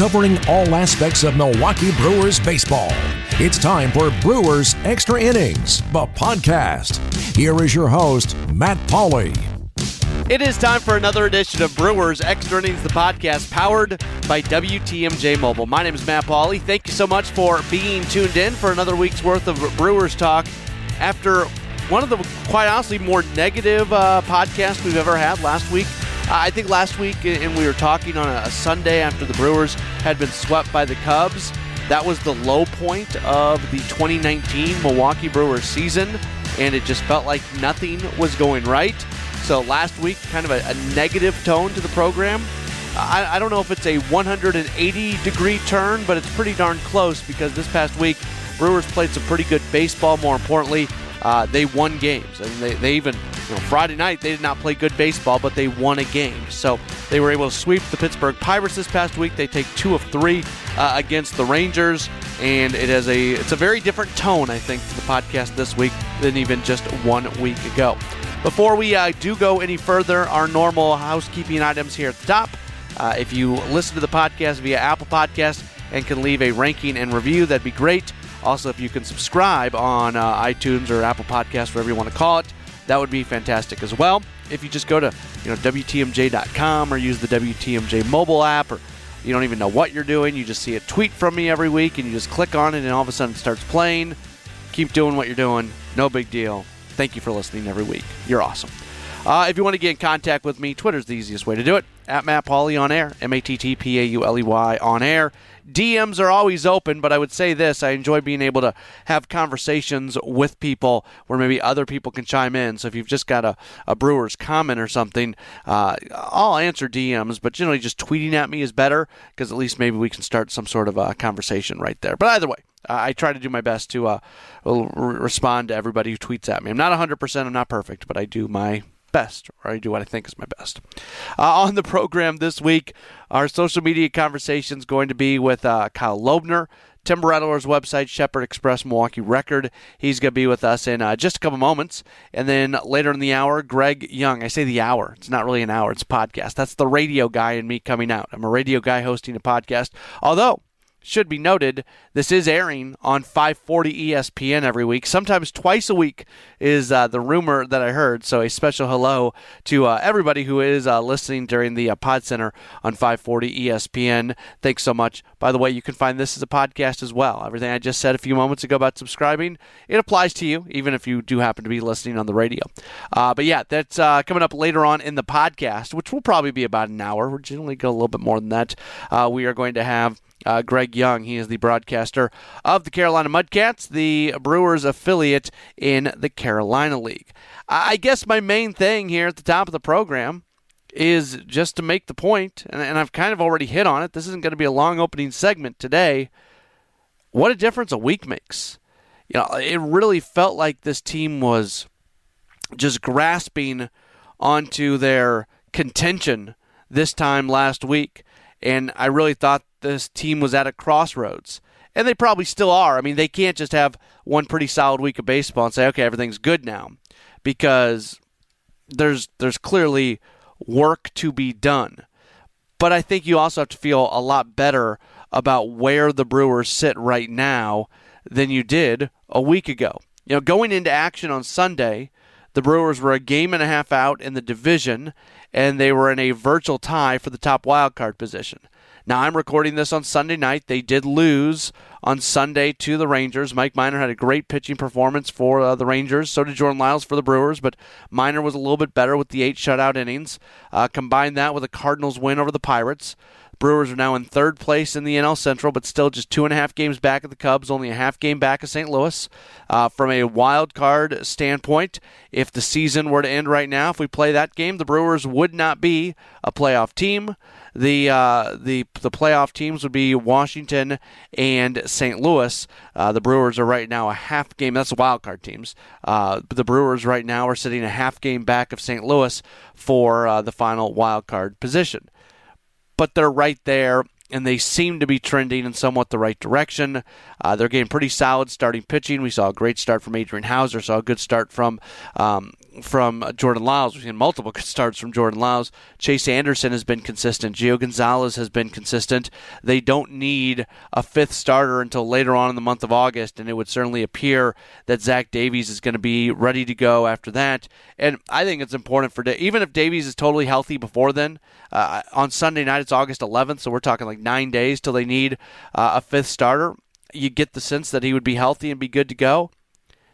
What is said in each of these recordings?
covering all aspects of Milwaukee Brewers baseball. It's time for Brewers Extra Innings, the podcast. Here is your host, Matt Pauley. It is time for another edition of Brewers Extra Innings, the podcast powered by WTMJ Mobile. My name is Matt Pauley. Thank you so much for being tuned in for another week's worth of Brewers talk. After one of the, quite honestly, more negative uh, podcasts we've ever had last week, I think last week, uh, and we were talking on a Sunday after the Brewers had been swept by the Cubs. That was the low point of the 2019 Milwaukee Brewers season, and it just felt like nothing was going right. So last week, kind of a, a negative tone to the program. I, I, don't know if it's a 180 degree turn, but it's pretty darn close because this past week, Brewers played some pretty good baseball. More importantly, uh, they won games, and they, they even you know, Friday night they did not play good baseball, but they won a game. So they were able to sweep the Pittsburgh Pirates this past week. They take two of three uh, against the Rangers, and it has a it's a very different tone, I think, to the podcast this week than even just one week ago. Before we uh, do go any further, our normal housekeeping items here at the top. Uh, if you listen to the podcast via Apple Podcast and can leave a ranking and review, that'd be great. Also, if you can subscribe on uh, iTunes or Apple Podcast, whatever you want to call it, that would be fantastic as well. If you just go to you know WTMJ.com or use the WTMJ mobile app, or you don't even know what you're doing, you just see a tweet from me every week, and you just click on it, and all of a sudden it starts playing. Keep doing what you're doing. No big deal. Thank you for listening every week. You're awesome. Uh, if you want to get in contact with me, Twitter's the easiest way to do it. At Matt Pauley on air, M A T T P A U L E Y on air. DMs are always open, but I would say this I enjoy being able to have conversations with people where maybe other people can chime in. So if you've just got a, a Brewers comment or something, uh, I'll answer DMs, but generally just tweeting at me is better because at least maybe we can start some sort of a conversation right there. But either way, I try to do my best to uh, respond to everybody who tweets at me. I'm not 100%, I'm not perfect, but I do my best, or I do what I think is my best. Uh, on the program this week, our social media conversation is going to be with uh, Kyle Lobner. Timber Rattlers website, Shepherd Express Milwaukee Record. He's going to be with us in uh, just a couple moments. And then later in the hour, Greg Young. I say the hour. It's not really an hour, it's a podcast. That's the radio guy and me coming out. I'm a radio guy hosting a podcast. Although, should be noted, this is airing on 540 ESPN every week. Sometimes twice a week is uh, the rumor that I heard. So a special hello to uh, everybody who is uh, listening during the uh, Pod Center on 540 ESPN. Thanks so much. By the way, you can find this as a podcast as well. Everything I just said a few moments ago about subscribing, it applies to you, even if you do happen to be listening on the radio. Uh, but yeah, that's uh, coming up later on in the podcast, which will probably be about an hour. We're generally go a little bit more than that. we are going to have uh, Greg Young. He is the broadcaster of the Carolina Mudcats, the Brewers affiliate in the Carolina League. I guess my main thing here at the top of the program is just to make the point, and, and I've kind of already hit on it. This isn't going to be a long opening segment today. What a difference a week makes. You know, it really felt like this team was just grasping onto their contention this time last week. And I really thought this team was at a crossroads. And they probably still are. I mean, they can't just have one pretty solid week of baseball and say, okay, everything's good now. Because there's there's clearly work to be done. But I think you also have to feel a lot better about where the Brewers sit right now than you did a week ago. You know, going into action on Sunday, the Brewers were a game and a half out in the division, and they were in a virtual tie for the top wild card position. Now, I'm recording this on Sunday night. They did lose on Sunday to the Rangers. Mike Minor had a great pitching performance for uh, the Rangers. So did Jordan Lyles for the Brewers, but Minor was a little bit better with the eight shutout innings. Uh, combine that with a Cardinals win over the Pirates. Brewers are now in third place in the NL Central, but still just two and a half games back of the Cubs, only a half game back of St. Louis. Uh, from a wild card standpoint, if the season were to end right now, if we play that game, the Brewers would not be a playoff team. The uh, the the playoff teams would be Washington and St. Louis. Uh, the Brewers are right now a half game. That's the wild card teams. Uh, the Brewers right now are sitting a half game back of St. Louis for uh, the final wild card position but they're right there and they seem to be trending in somewhat the right direction. Uh, they're getting pretty solid starting pitching. We saw a great start from Adrian Houser, saw a good start from um, from Jordan Lyles. We've seen multiple starts from Jordan Lyles. Chase Anderson has been consistent. Gio Gonzalez has been consistent. They don't need a fifth starter until later on in the month of August, and it would certainly appear that Zach Davies is going to be ready to go after that. And I think it's important for even if Davies is totally healthy before then. Uh, on Sunday night, it's August 11th, so we're talking like nine days till they need uh, a fifth starter. You get the sense that he would be healthy and be good to go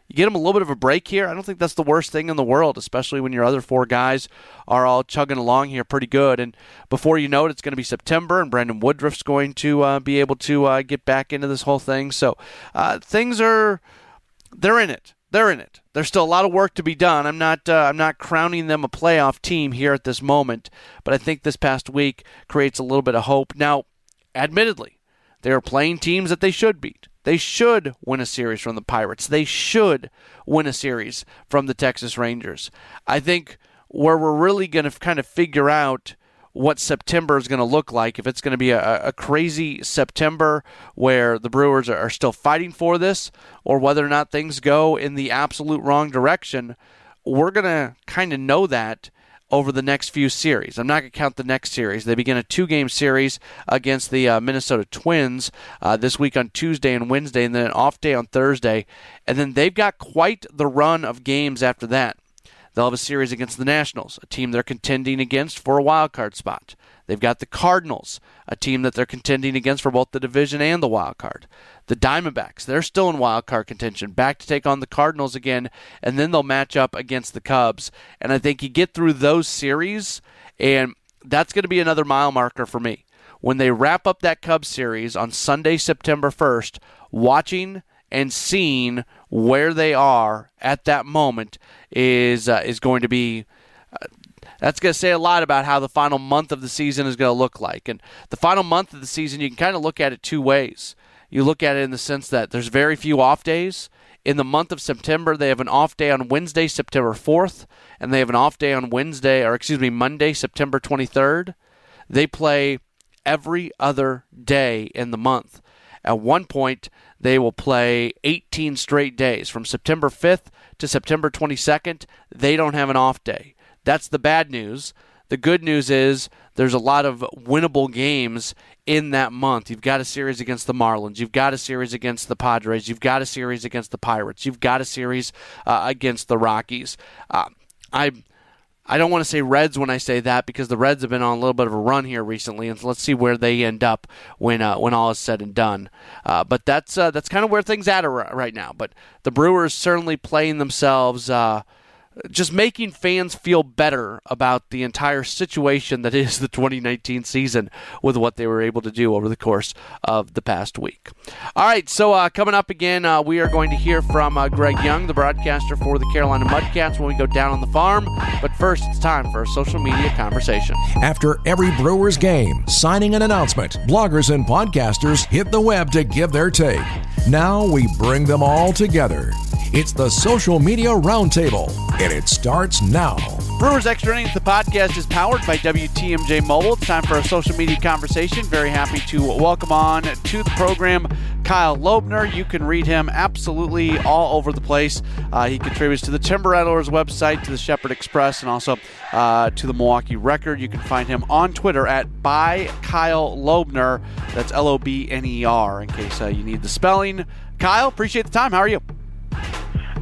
you get him a little bit of a break here. I don't think that's the worst thing in the world, especially when your other four guys are all chugging along here pretty good. And before you know it, it's going to be September, and Brandon Woodruff's going to uh, be able to uh, get back into this whole thing. So uh, things are they're in it. They're in it. There's still a lot of work to be done. I'm not uh, I'm not crowning them a playoff team here at this moment, but I think this past week creates a little bit of hope. Now, admittedly, they are playing teams that they should beat. They should win a series from the Pirates. They should win a series from the Texas Rangers. I think where we're really going to kind of figure out what September is going to look like, if it's going to be a, a, crazy September where the Brewers are still fighting for this, or whether or not things go in the absolute wrong direction, we're going to kind of know that over the next few series. I'm not going to count the next series. They begin a two game series against the uh, Minnesota Twins uh, this week on Tuesday and Wednesday, and then an off day on Thursday. And then they've got quite the run of games after that. They'll have a series against the Nationals, a team they're contending against for a wild card spot. They've got the Cardinals, a team that they're contending against for both the division and the wild card. The Diamondbacks, they're still in wild card contention, back to take on the Cardinals again, and then they'll match up against the Cubs. And I think you get through those series, and that's going to be another mile marker for me. When they wrap up that Cubs series on Sunday, September 1st, watching and seeing where they are at that moment is uh, is going to be that's going to say a lot about how the final month of the season is going to look like. And the final month of the season, you can kind of look at it two ways. You look at it in the sense that there's very few off days. In the month of September, they have an off day on Wednesday, September 4th, and they have an off day on Wednesday, or excuse me, Monday, September 23rd. They play every other day in the month. At one point, they will play 18 straight days. From September 5th to September 22nd, they don't have an off day. That's the bad news. The good news is there's a lot of winnable games in that month. You've got a series against the Marlins. You've got a series against the Padres. You've got a series against the Pirates. You've got a series uh, against the Rockies. Uh, I. I don't want to say Reds when I say that because the Reds have been on a little bit of a run here recently, and so let's see where they end up when uh, when all is said and done. Uh, but that's uh, that's kind of where things at right now. But the Brewers certainly playing themselves uh, just making fans feel better about the entire situation that is the 2019 season with what they were able to do over the course of the past week. All right, so uh, coming up again, uh, we are going to hear from uh, Greg Young, the broadcaster for the Carolina Mudcats, when we go down on the farm. But first, it's time for a social media conversation. After every Brewers game, signing an announcement, bloggers and podcasters hit the web to give their take. Now we bring them all together. It's the Social Media Roundtable, and it starts now. Brewers Extra Innings, the podcast, is powered by WTMJ Mobile. It's time for a social media conversation. Very happy to welcome on to the program Kyle Lobner. You can read him absolutely all over the place. Uh, he contributes to the Timber Rattlers website, to the Shepherd Express, and also uh, to the Milwaukee Record. You can find him on Twitter at by Kyle Lobner. That's L O B N E R, in case uh, you need the spelling. Kyle, appreciate the time. How are you?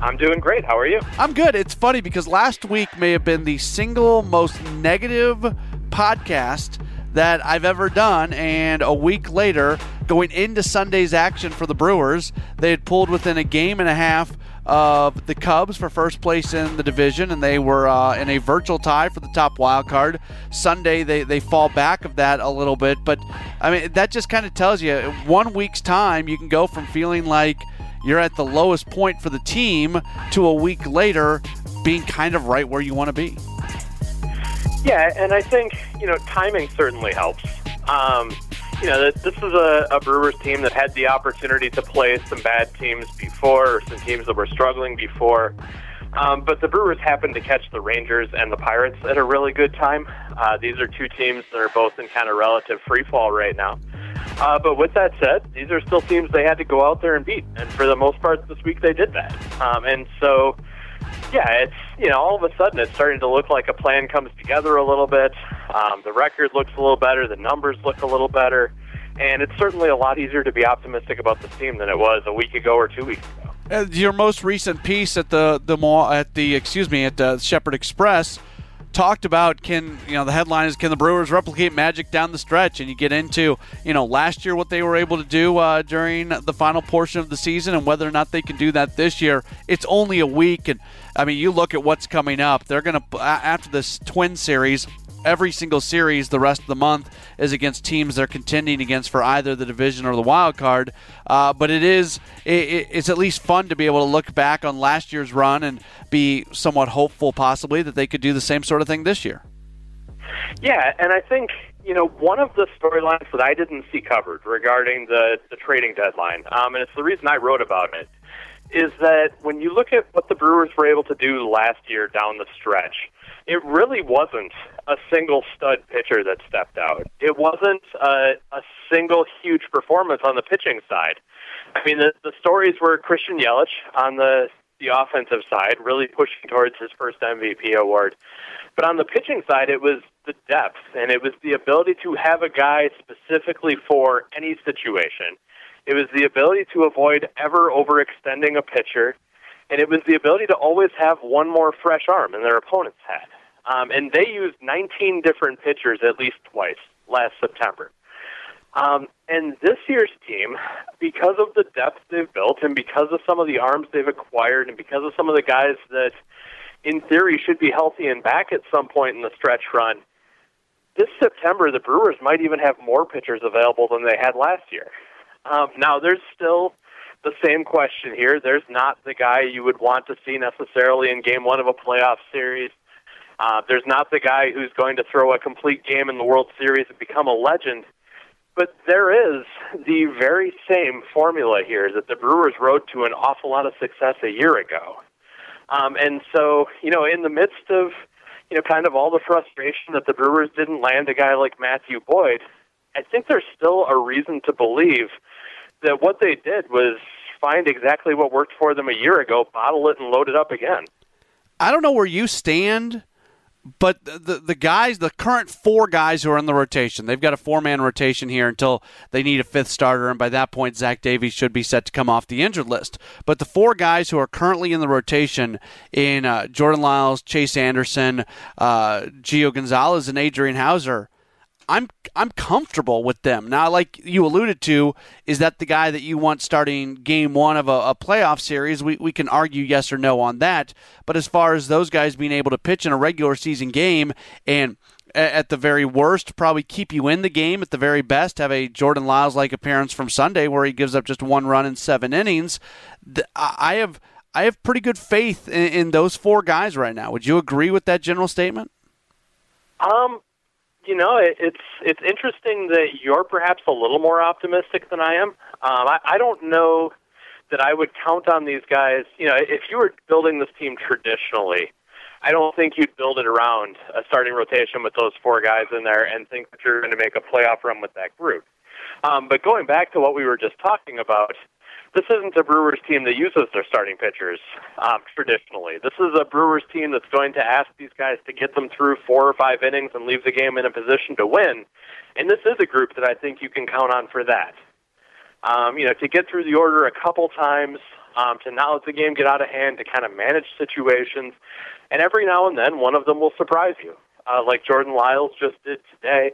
I'm doing great. How are you? I'm good. It's funny because last week may have been the single most negative podcast that I've ever done. And a week later, going into Sunday's action for the Brewers, they had pulled within a game and a half of the Cubs for first place in the division, and they were uh, in a virtual tie for the top wild card. Sunday, they, they fall back of that a little bit, but I mean, that just kind of tells you one week's time, you can go from feeling like – you're at the lowest point for the team to a week later being kind of right where you want to be. Yeah, and I think, you know, timing certainly helps. Um, you know, this is a, a Brewers team that had the opportunity to play some bad teams before, or some teams that were struggling before. Um, but the Brewers happened to catch the Rangers and the Pirates at a really good time. Uh, these are two teams that are both in kind of relative free fall right now. Uh, but with that said, these are still teams they had to go out there and beat, and for the most part this week they did that. Um, and so, yeah, it's you know all of a sudden it's starting to look like a plan comes together a little bit. Um, the record looks a little better, the numbers look a little better, and it's certainly a lot easier to be optimistic about this team than it was a week ago or two weeks ago. Uh, your most recent piece at the the mall at the excuse me at the Shepherd Express talked about can you know the headline is can the Brewers replicate magic down the stretch, and you get into you know last year what they were able to do uh, during the final portion of the season, and whether or not they can do that this year. It's only a week, and I mean you look at what's coming up. They're to after this Twin Series every single series the rest of the month is against teams they're contending against for either the division or the wild card. Uh, but it is it, it's at least fun to be able to look back on last year's run and be somewhat hopeful, possibly that they could do the same sort of thing this year. Yeah, and I think you know one of the storylines that I didn't see covered regarding the the trading deadline, um, and it's the reason I wrote about it, is that when you look at what the Brewers were able to do last year down the stretch, it really wasn't a single stud pitcher that stepped out. It wasn't a, a single huge performance on the pitching side. I mean, the, the stories were Christian Yelich on the the offensive side, really pushing towards his first MVP award. But on the pitching side, it was the depth and it was the ability to have a guy specifically for any situation. It was the ability to avoid ever overextending a pitcher, and it was the ability to always have one more fresh arm than their opponents had. Um, and they used 19 different pitchers at least twice last September. Um, and this year's team, because of the depth they've built and because of some of the arms they've acquired and because of some of the guys that, in theory, should be healthy and back at some point in the stretch run, this September the Brewers might even have more pitchers available than they had last year. Um, now, there's still the same question here. There's not the guy you would want to see necessarily in game one of a playoff series. Uh, there's not the guy who's going to throw a complete game in the World Series and become a legend. But there is the very same formula here that the Brewers wrote to an awful lot of success a year ago. Um, and so, you know, in the midst of, you know, kind of all the frustration that the Brewers didn't land a guy like Matthew Boyd, I think there's still a reason to believe that what they did was find exactly what worked for them a year ago, bottle it, and load it up again. I don't know where you stand but the the guys, the current four guys who are in the rotation, they've got a four man rotation here until they need a fifth starter, and by that point, Zach Davies should be set to come off the injured list. But the four guys who are currently in the rotation in uh, Jordan Lyles, Chase Anderson, uh, Gio Gonzalez, and Adrian Houser I'm I'm comfortable with them. Now, like you alluded to, is that the guy that you want starting game one of a, a, playoff series? We, we can argue yes or no on that. But as far as those guys being able to pitch in a regular season game and at the very worst, probably keep you in the game. At the very best, have a Jordan Lyles like appearance from Sunday where he gives up just one run in seven innings. I have I have pretty good faith in, in those four guys right now. Would you agree with that general statement? Um, you know, it, it's it's interesting that you're perhaps a little more optimistic than I am. Um, I, I don't know that I would count on these guys. You know, if you were building this team traditionally, I don't think you'd build it around a starting rotation with those four guys in there and think that you're going to make a playoff run with that group. Um, but going back to what we were just talking about, this isn't a Brewers team that uses their starting pitchers um, traditionally. This is a Brewers team that's going to ask these guys to get them through four or five innings and leave the game in a position to win. And this is a group that I think you can count on for that. Um, you know, to get through the order a couple times, um, to not let the game get out of hand, to kind of manage situations, and every now and then one of them will surprise you, uh, like Jordan Lyles just did today.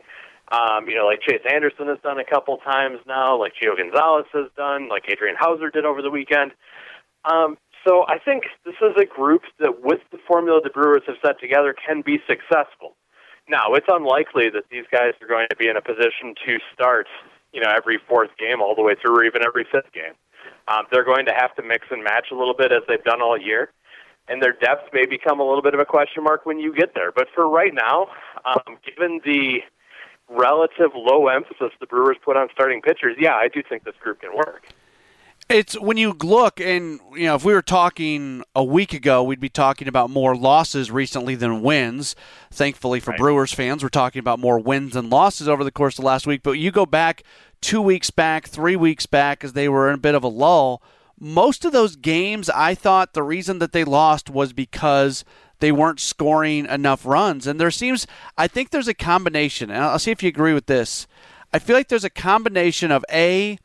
Um, you know, like Chase Anderson has done a couple times now, like Gio Gonzalez has done, like Adrian Houser did over the weekend. Um, so I think this is a group that, with the formula the Brewers have set together, can be successful. Now, it's unlikely that these guys are going to be in a position to start, you know, every fourth game all the way through, or even every fifth game. Um, they're going to have to mix and match a little bit as they've done all year, and their depth may become a little bit of a question mark when you get there. But for right now, um, given the relative low emphasis the Brewers put on starting pitchers, yeah, I do think this group can work. It's when you look, and you know, if we were talking a week ago, we'd be talking about more losses recently than wins. Thankfully for right. Brewers fans, we're talking about more wins than losses over the course of last week. But you go back two weeks back, three weeks back, as they were in a bit of a lull. most of those games, I thought the reason that they lost was because they weren't scoring enough runs. And there seems, I think there's a combination, and I'll see if you agree with this. I feel like there's a combination of A,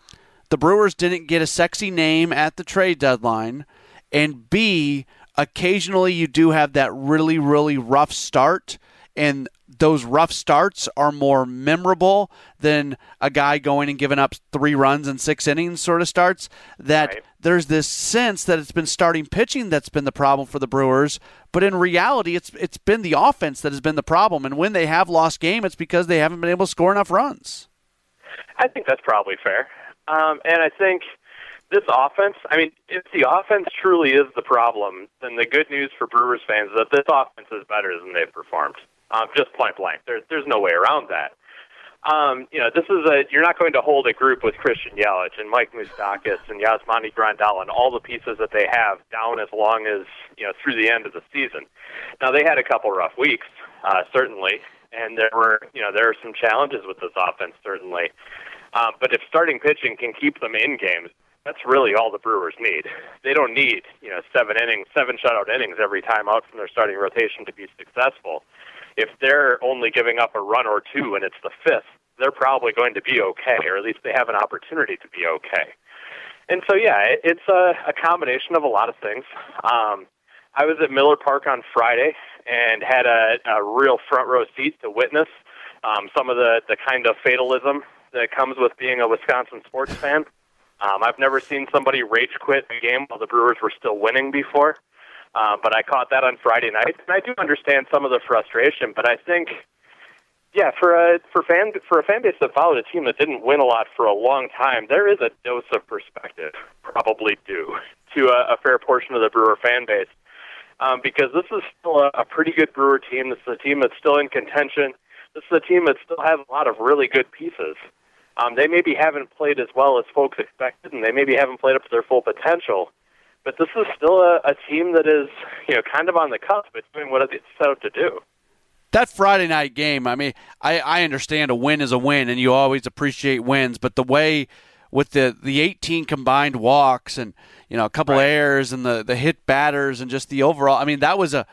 the Brewers didn't get a sexy name at the trade deadline, and B, occasionally you do have that really, really rough start. And those rough starts are more memorable than a guy going and giving up three runs in six innings sort of starts. That right. There's this sense that it's been starting pitching that's been the problem for the Brewers, but in reality, it's it's been the offense that has been the problem. And when they have lost game, it's because they haven't been able to score enough runs. I think that's probably fair, um, and I think this offense, I mean, if the offense truly is the problem, then the good news for Brewers fans is that this offense is better than they've performed. Um, just point blank. There's there's no way around that. Um, you know, this is a you're not going to hold a group with Christian Yelich and Mike Moustakas and Yasmani Grandal and all the pieces that they have down as long as you know through the end of the season. Now they had a couple rough weeks, uh, certainly, and there were you know there are some challenges with this offense certainly. Um, but if starting pitching can keep them in games, that's really all the Brewers need. They don't need you know seven innings, seven shutout innings every time out from their starting rotation to be successful if they're only giving up a run or two and it's the fifth, they're probably going to be okay, or at least they have an opportunity to be okay. And so, yeah, it, it's a, a combination of a lot of things. Um, I was at Miller Park on Friday and had a, a real front row seat to witness um, some of the, the kind of fatalism that comes with being a Wisconsin sports fan. Um, I've never seen somebody rage quit a game while the Brewers were still winning before. Uh, but I caught that on Friday night, and I do understand some of the frustration. But I think, yeah, for a for fan for a fan base that followed a team that didn't win a lot for a long time, there is a dose of perspective probably due to a, a fair portion of the Brewer fan base, um, because this is still a, a pretty good Brewer team. This is a team that's still in contention. This is a team that still has a lot of really good pieces. Um, they maybe haven't played as well as folks expected, and they maybe haven't played up to their full potential but this is still a, a team that is, you know, kind of on the cusp of doing what it's set out to do. That Friday night game, I mean, I, I understand a win is a win, and you always appreciate wins, but the way with the, the 18 combined walks and you know a couple right. errors and the, the hit batters and just the overall, I mean, that was a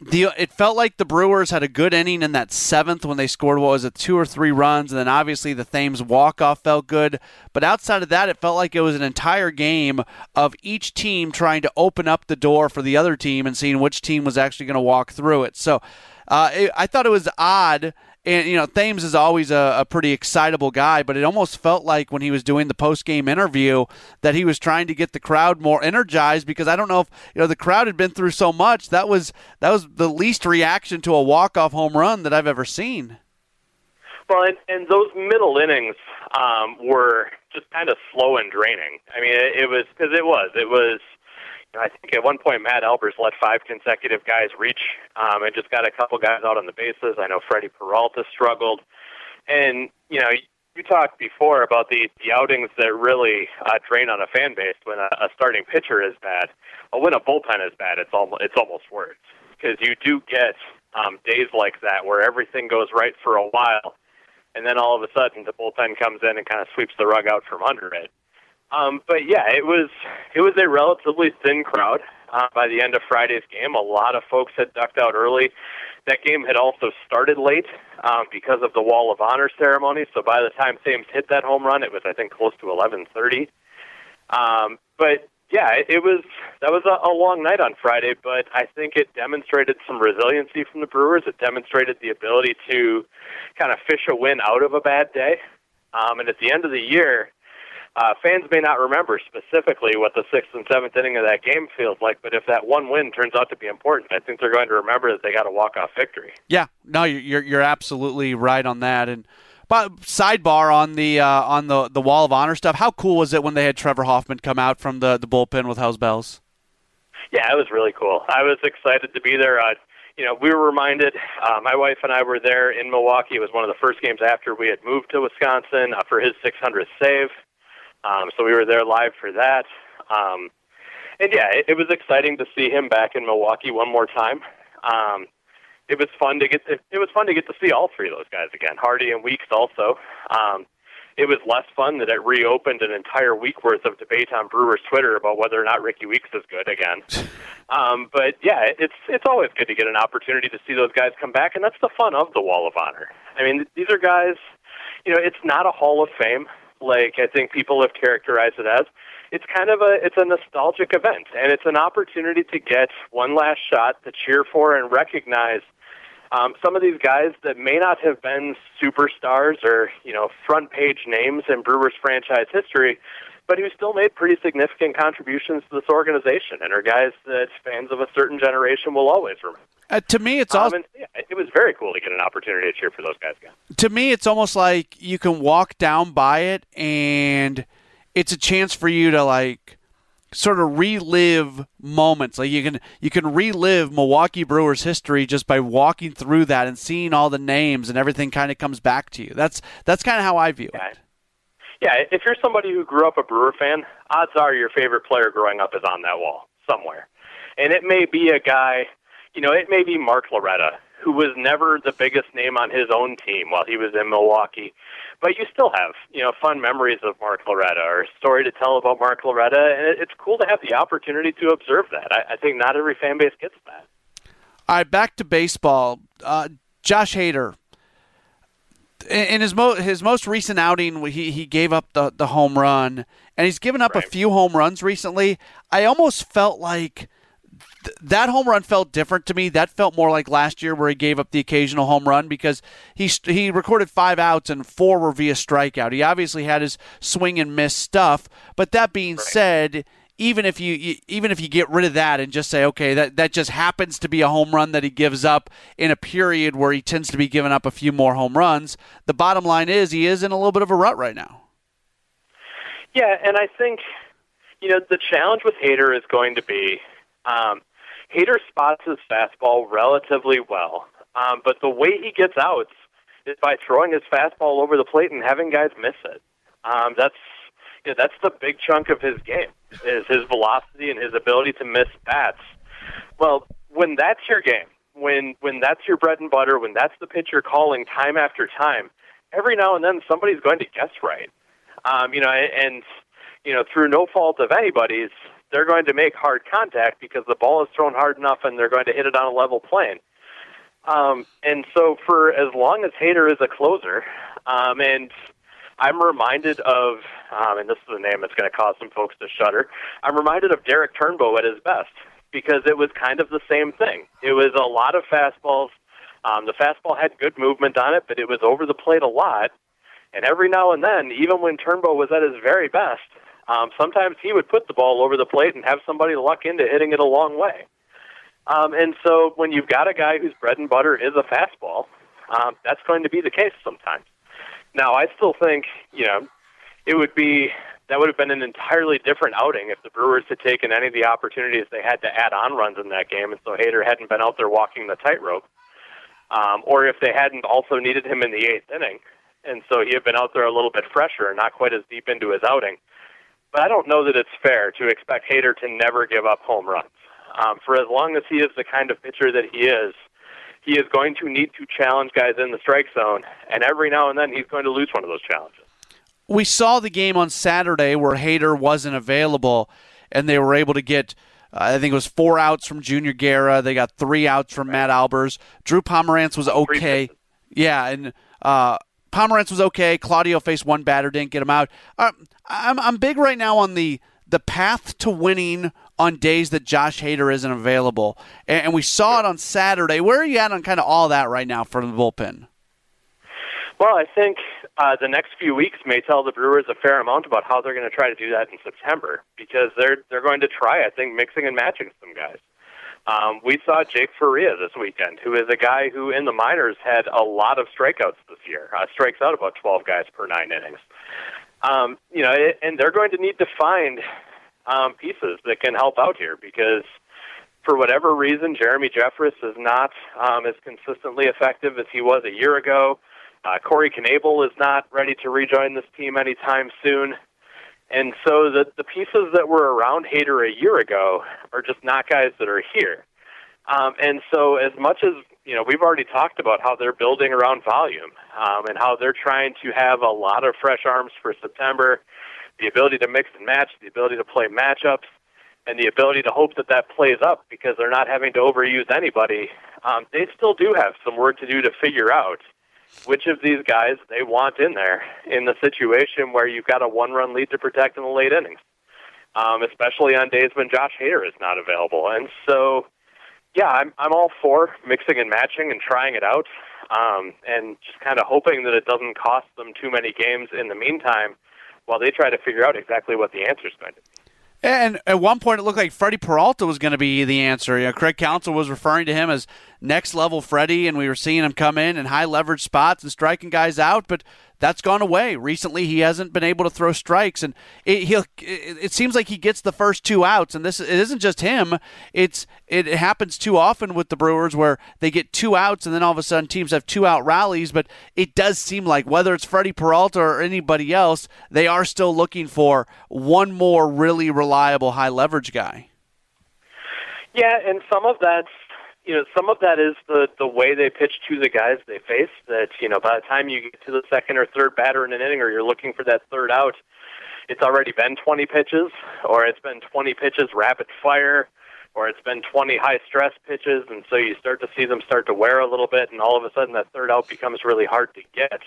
the it felt like the Brewers had a good inning in that seventh when they scored what was it two or three runs, and then obviously the Thames walk off felt good. But outside of that, it felt like it was an entire game of each team trying to open up the door for the other team and seeing which team was actually going to walk through it. So uh, it, I thought it was odd and you know Thames is always a, a, pretty excitable guy, but it almost felt like when he was doing the post game interview that he was trying to get the crowd more energized because I don't know if you know the crowd had been through so much that was that was the least reaction to a walk off home run that I've ever seen. Well, and, and those middle innings um, were just kind of slow and draining. I mean, it, it was because it was it was I think at one point Matt Albers let five consecutive guys reach um, and just got a couple guys out on the bases. I know Freddie Peralta struggled, and you know you talked before about the the outings that really uh, drain on a fan base when a, a starting pitcher is bad. Well, when a bullpen is bad, it's almost it's almost worse because you do get um, days like that where everything goes right for a while, and then all of a sudden the bullpen comes in and kind of sweeps the rug out from under it. Um, but yeah, it was it was a relatively thin crowd uh, by the end of Friday's game. A lot of folks had ducked out early. That game had also started late um, because of the Wall of Honor ceremony. So by the time Thames hit that home run, it was I think close to 11:30. Um, but yeah, it, it was that was a, a long night on Friday, but I think it demonstrated some resiliency from the Brewers. It demonstrated the ability to kind of fish a win out of a bad day. Um, and at the end of the year, uh, fans may not remember specifically what the sixth and seventh inning of that game feels like, but if that one win turns out to be important, I think they're going to remember that they got a walk off victory. Yeah, no, you're you're absolutely right on that. And but sidebar on the uh, on the the Wall of Honor stuff, how cool was it when they had Trevor Hoffman come out from the the bullpen with Hell's Bells? Yeah, it was really cool. I was excited to be there. Uh, you know, we were reminded. Uh, my wife and I were there in Milwaukee. It was one of the first games after we had moved to Wisconsin uh, for his 600th save. Um, so we were there live for that. Um, and yeah, it, it was exciting to see him back in Milwaukee one more time. Um, it was fun to get it, it was fun to get to see all three of those guys again, Hardy and Weeks also. Um, it was less fun that it reopened an entire week worth of debate on Brewers Twitter about whether or not Rickie Weeks is good again. Um, but yeah, it's it's always good to get an opportunity to see those guys come back, and that's the fun of the Wall of Honor. I mean, these are guys. You know, it's not a Hall of Fame like I think people have characterized it as. It's kind of a it's a nostalgic event, and it's an opportunity to get one last shot to cheer for and recognize um, some of these guys that may not have been superstars or you know front page names in Brewers franchise history, but who still made pretty significant contributions to this organization and are guys that fans of a certain generation will always remember. Uh, to me, it's also um, yeah, it was very cool to get an opportunity to cheer for those guys again. To me, it's almost like you can walk down by it, and it's a chance for you to like sort of relive moments. Like you can you can relive Milwaukee Brewers history just by walking through that and seeing all the names and everything kind of comes back to you. That's that's kind of how I view yeah. it. Yeah, if you're somebody who grew up a Brewer fan, odds are your favorite player growing up is on that wall somewhere. And it may be a guy, you know, it may be Mark Loretta, who was never the biggest name on his own team while he was in Milwaukee. But you still have, you know, fun memories of Mark Loretta or a story to tell about Mark Loretta. And it's cool to have the opportunity to observe that. I, I think not every fan base gets that. All right, back to baseball. Uh, Josh Hader, in his mo- his most recent outing, he he gave up the the home run, and he's given up right. a few home runs recently. I almost felt like th- that home run felt different to me. That felt more like last year, where he gave up the occasional home run because he he recorded five outs and four were via strikeout. He obviously had his swing and miss stuff, but that being right. said even if you even if you get rid of that and just say okay that that just happens to be a home run that he gives up in a period where he tends to be giving up a few more home runs the bottom line is he is in a little bit of a rut right now yeah and i think you know the challenge with Hader is going to be um Hader spots his fastball relatively well um but the way he gets outs is by throwing his fastball over the plate and having guys miss it um that's know, that's the big chunk of his game is his velocity and his ability to miss bats. Well, when that's your game, when when that's your bread and butter, when that's the pitch you're calling time after time, every now and then somebody's going to guess right. Um, you know, and you know, through no fault of anybody's, they're going to make hard contact because the ball is thrown hard enough and they're going to hit it on a level plane. Um, and so, for as long as Hader is a closer, um, and I'm reminded of, um, and this is a name that's going to cause some folks to shudder. I'm reminded of Derrick Turnbow at his best because it was kind of the same thing. It was a lot of fastballs. Um, the fastball had good movement on it, but it was over the plate a lot. And every now and then, even when Turnbow was at his very best, um, sometimes he would put the ball over the plate and have somebody luck into hitting it a long way. Um, and so when you've got a guy whose bread and butter is a fastball, um, that's going to be the case sometimes. Now, I still think, you know, it would be that would have been an entirely different outing if the Brewers had taken any of the opportunities they had to add on runs in that game, and so Hader hadn't been out there walking the tightrope, um, or if they hadn't also needed him in the eighth inning, and so he had been out there a little bit fresher, not quite as deep into his outing. But I don't know that it's fair to expect Hader to never give up home runs. Um, for as long as he is the kind of pitcher that he is, he is going to need to challenge guys in the strike zone, and every now and then he's going to lose one of those challenges. We saw the game on Saturday where Hader wasn't available, and they were able to get. Uh, I think it was four outs from Junior Guerra. They got three outs from Matt Albers. Drew Pomeranz was okay. Yeah, and uh, Pomeranz was okay. Claudio faced one batter, didn't get him out. Uh, I'm I'm big right now on the the path to winning on days that Josh Hader isn't available. And, we saw it on Saturday. Where are you at on kind of all that right now for the bullpen? Well, I think uh, the next few weeks may tell the Brewers a fair amount about how they're going to try to do that in September because they're they're going to try, I think, mixing and matching some guys. Um, we saw Jake Faria this weekend, who is a guy who in the minors had a lot of strikeouts this year. Uh, strikes out about 12 guys per nine innings. Um, you know, and they're going to need to find um, pieces that can help out here because for whatever reason, Jeremy Jeffress is not um, as consistently effective as he was a year ago. Uh, Corey Knebel is not ready to rejoin this team anytime soon. And so the, the pieces that were around Hader a year ago are just not guys that are here. Um, and so, as much as you know, we've already talked about how they're building around volume um, and how they're trying to have a lot of fresh arms for September, the ability to mix and match, the ability to play matchups, and the ability to hope that that plays up because they're not having to overuse anybody. Um, they still do have some work to do to figure out which of these guys they want in there in the situation where you've got a one-run lead to protect in the late innings, um, especially on days when Josh Hader is not available. And so yeah, I'm I'm all for mixing and matching and trying it out, um, and just kind of hoping that it doesn't cost them too many games in the meantime, while they try to figure out exactly what the answer is going to be. And at one point, it looked like Freddie Peralta was going to be the answer. You know, Craig Counsell was referring to him as next level Freddie, and we were seeing him come in in high leverage spots and striking guys out. But that's gone away. Recently, he hasn't been able to throw strikes, and it, he'll. It, it, seems like he gets the first two outs, and this it isn't just him. It's it happens too often with the Brewers where they get two outs, and then all of a sudden teams have two out rallies. But it does seem like whether it's Freddie Peralta or anybody else, they are still looking for one more really reliable high leverage guy. Yeah, and some of that's you know, some of that is the the way they pitch to the guys they face. That you know, by the time you get to the second or third batter in an inning, or you're looking for that third out, it's already been 20 pitches, or it's been 20 pitches rapid fire, or it's been 20 high stress pitches, and so you start to see them start to wear a little bit, and all of a sudden that third out becomes really hard to get.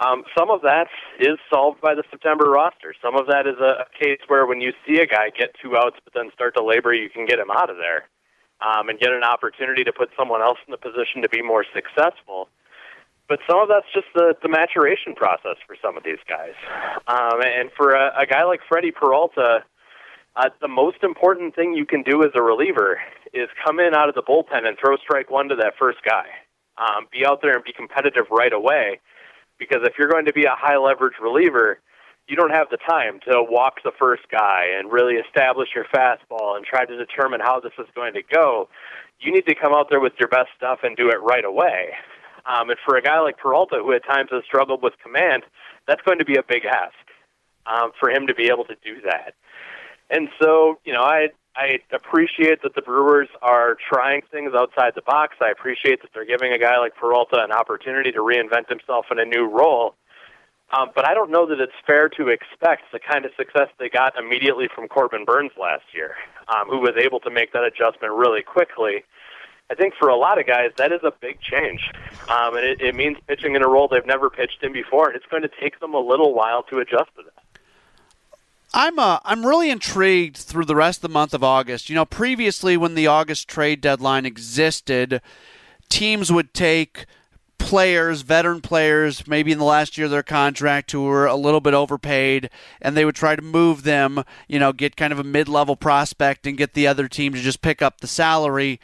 Um, some of that is solved by the September roster. Some of that is a, a case where when you see a guy get two outs but then start to labor, you can get him out of there um, and get an opportunity to put someone else in the position to be more successful. But some of that's just the, the maturation process for some of these guys. Um, and for a, a guy like Freddie Peralta, uh, the most important thing you can do as a reliever is come in out of the bullpen and throw strike one to that first guy. Um, be out there and be competitive right away. Because if you're going to be a high leverage reliever, you don't have the time to walk the first guy and really establish your fastball and try to determine how this is going to go. You need to come out there with your best stuff and do it right away. Um, and for a guy like Peralta, who at times has struggled with command, that's going to be a big ask um, for him to be able to do that. And so, you know, I I appreciate that the Brewers are trying things outside the box. I appreciate that they're giving a guy like Peralta an opportunity to reinvent himself in a new role. Um, but I don't know that it's fair to expect the kind of success they got immediately from Corbin Burnes last year, um, who was able to make that adjustment really quickly. I think for a lot of guys, that is a big change. Um, and it, it means pitching in a role they've never pitched in before, and it's going to take them a little while to adjust to that. I'm uh, I'm really intrigued through the rest of the month of August. You know, previously when the August trade deadline existed, teams would take players, veteran players, maybe in the last year of their contract who were a little bit overpaid, and they would try to move them, you know, get kind of a mid level prospect and get the other team to just pick up the salary.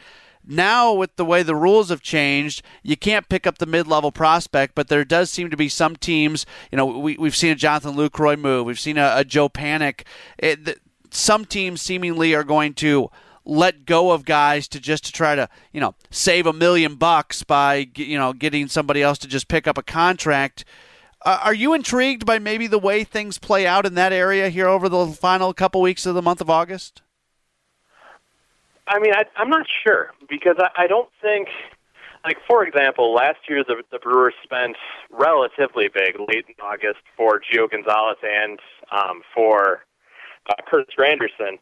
Now, with the way the rules have changed, you can't pick up the mid-level prospect, but there does seem to be some teams. You know, we, we've seen a Jonathan Lucroy move. We've seen a, a Joe Panik. It, some teams seemingly are going to let go of guys to just to try to you know save a million bucks by you know getting somebody else to just pick up a contract. Uh, are you intrigued by maybe the way things play out in that area here over the final couple weeks of the month of August? I mean, I, I'm not sure because I, I don't think, like for example, last year the the Brewers spent relatively big late in August for Gio Gonzalez and um, for uh, Curtis Granderson.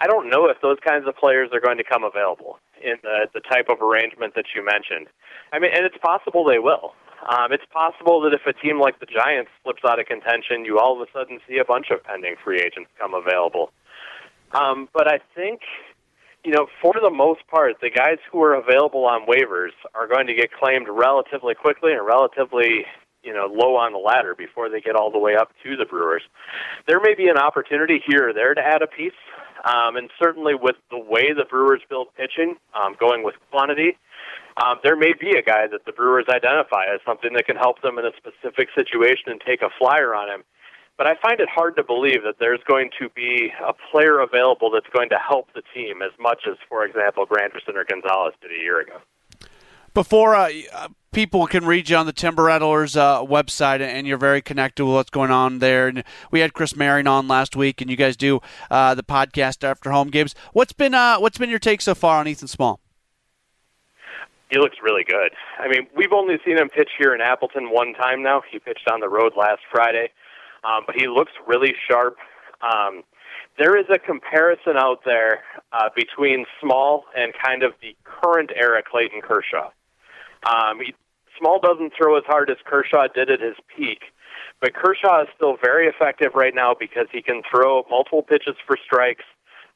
I don't know if those kinds of players are going to come available in the, the type of arrangement that you mentioned. I mean, and it's possible they will. Um, it's possible that if a team like the Giants slips out of contention, you all of a sudden see a bunch of pending free agents come available. Um, but I think, you know, for the most part, the guys who are available on waivers are going to get claimed relatively quickly and relatively you know low on the ladder before they get all the way up to the Brewers. There may be an opportunity here or there to add a piece, um, and certainly with the way the Brewers build pitching, um, going with quantity, um, there may be a guy that the Brewers identify as something that can help them in a specific situation and take a flyer on him. But I find it hard to believe that there's going to be a player available that's going to help the team as much as, for example, Granderson or Gonzalez did a year ago. Before uh, people can read you on the Timber Rattlers uh, website, and you're very connected with what's going on there. And we had Chris Mehring on last week, and you guys do uh, the podcast after home games. What's been uh, what's been your take so far on Ethan Small? he looks really good. I mean, we've only seen him pitch here in Appleton one time now. He pitched on the road last Friday, um, but he looks really sharp. Um, there is a comparison out there uh, between Small and kind of the current era Clayton Kershaw. Um, he, Small doesn't throw as hard as Kershaw did at his peak, but Kershaw is still very effective right now because he can throw multiple pitches for strikes.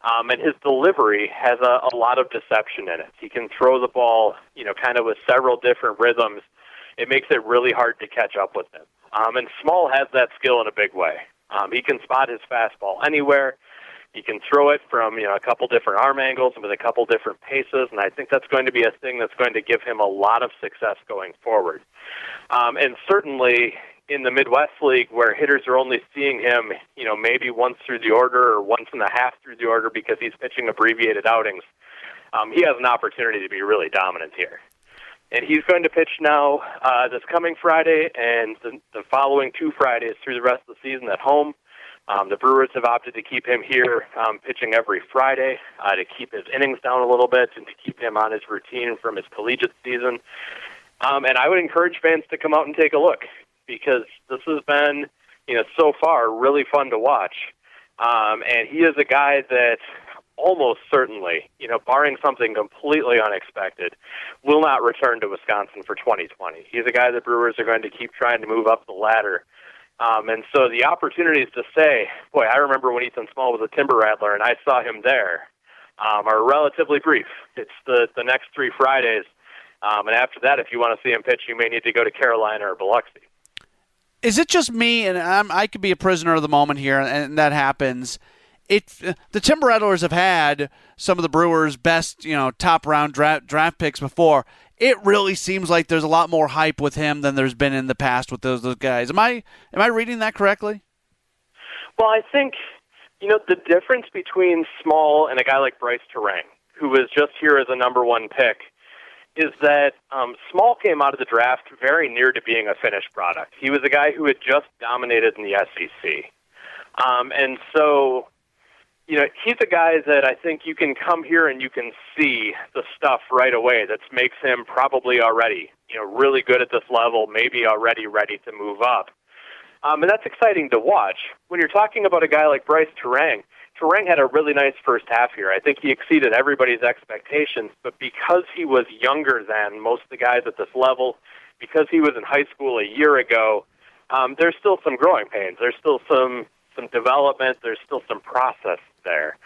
Um, and his delivery has a, a lot of deception in it. He can throw the ball, you know, kind of with several different rhythms. It makes it really hard to catch up with him. Um, and Small has that skill in a big way. Um, he can spot his fastball anywhere. He can throw it from you know a couple different arm angles and with a couple different paces, and I think that's going to be a thing that's going to give him a lot of success going forward. Um, and certainly, in the Midwest League where hitters are only seeing him, you know, maybe once through the order or once and a half through the order because he's pitching abbreviated outings, um, he has an opportunity to be really dominant here. And he's going to pitch now uh, this coming Friday and the, the following two Fridays through the rest of the season at home. Um, the Brewers have opted to keep him here um, pitching every Friday uh, to keep his innings down a little bit and to keep him on his routine from his collegiate season. Um, and I would encourage fans to come out and take a look because this has been, you know, so far really fun to watch. Um, and he is a guy that almost certainly, you know, barring something completely unexpected, will not return to Wisconsin for 2020. He's a guy the Brewers are going to keep trying to move up the ladder. Um, and so the opportunities to say, boy, I remember when Ethan Small was a timber rattler and I saw him there, um, are relatively brief. It's the, the next three Fridays. Um, and after that, if you want to see him pitch, you may need to go to Carolina or Biloxi is it just me and I'm, i could be a prisoner of the moment here and that happens it the timber rattlers have had some of the brewers best you know top round draft, draft picks before it really seems like there's a lot more hype with him than there's been in the past with those those guys am i am i reading that correctly well i think you know the difference between small and a guy like bryce turang who was just here as a number one pick is that um, Small came out of the draft very near to being a finished product. He was a guy who had just dominated in the SEC. Um, and so, you know, he's a guy that I think you can come here and you can see the stuff right away that makes him probably already, you know, really good at this level, maybe already ready to move up. Um, and that's exciting to watch. When you're talking about a guy like Bryce Turang, Turang had a really nice first half here. I think he exceeded everybody's expectations, but because he was younger than most of the guys at this level, because he was in high school a year ago, um, there's still some growing pains. There's still some some development. There's still some process there.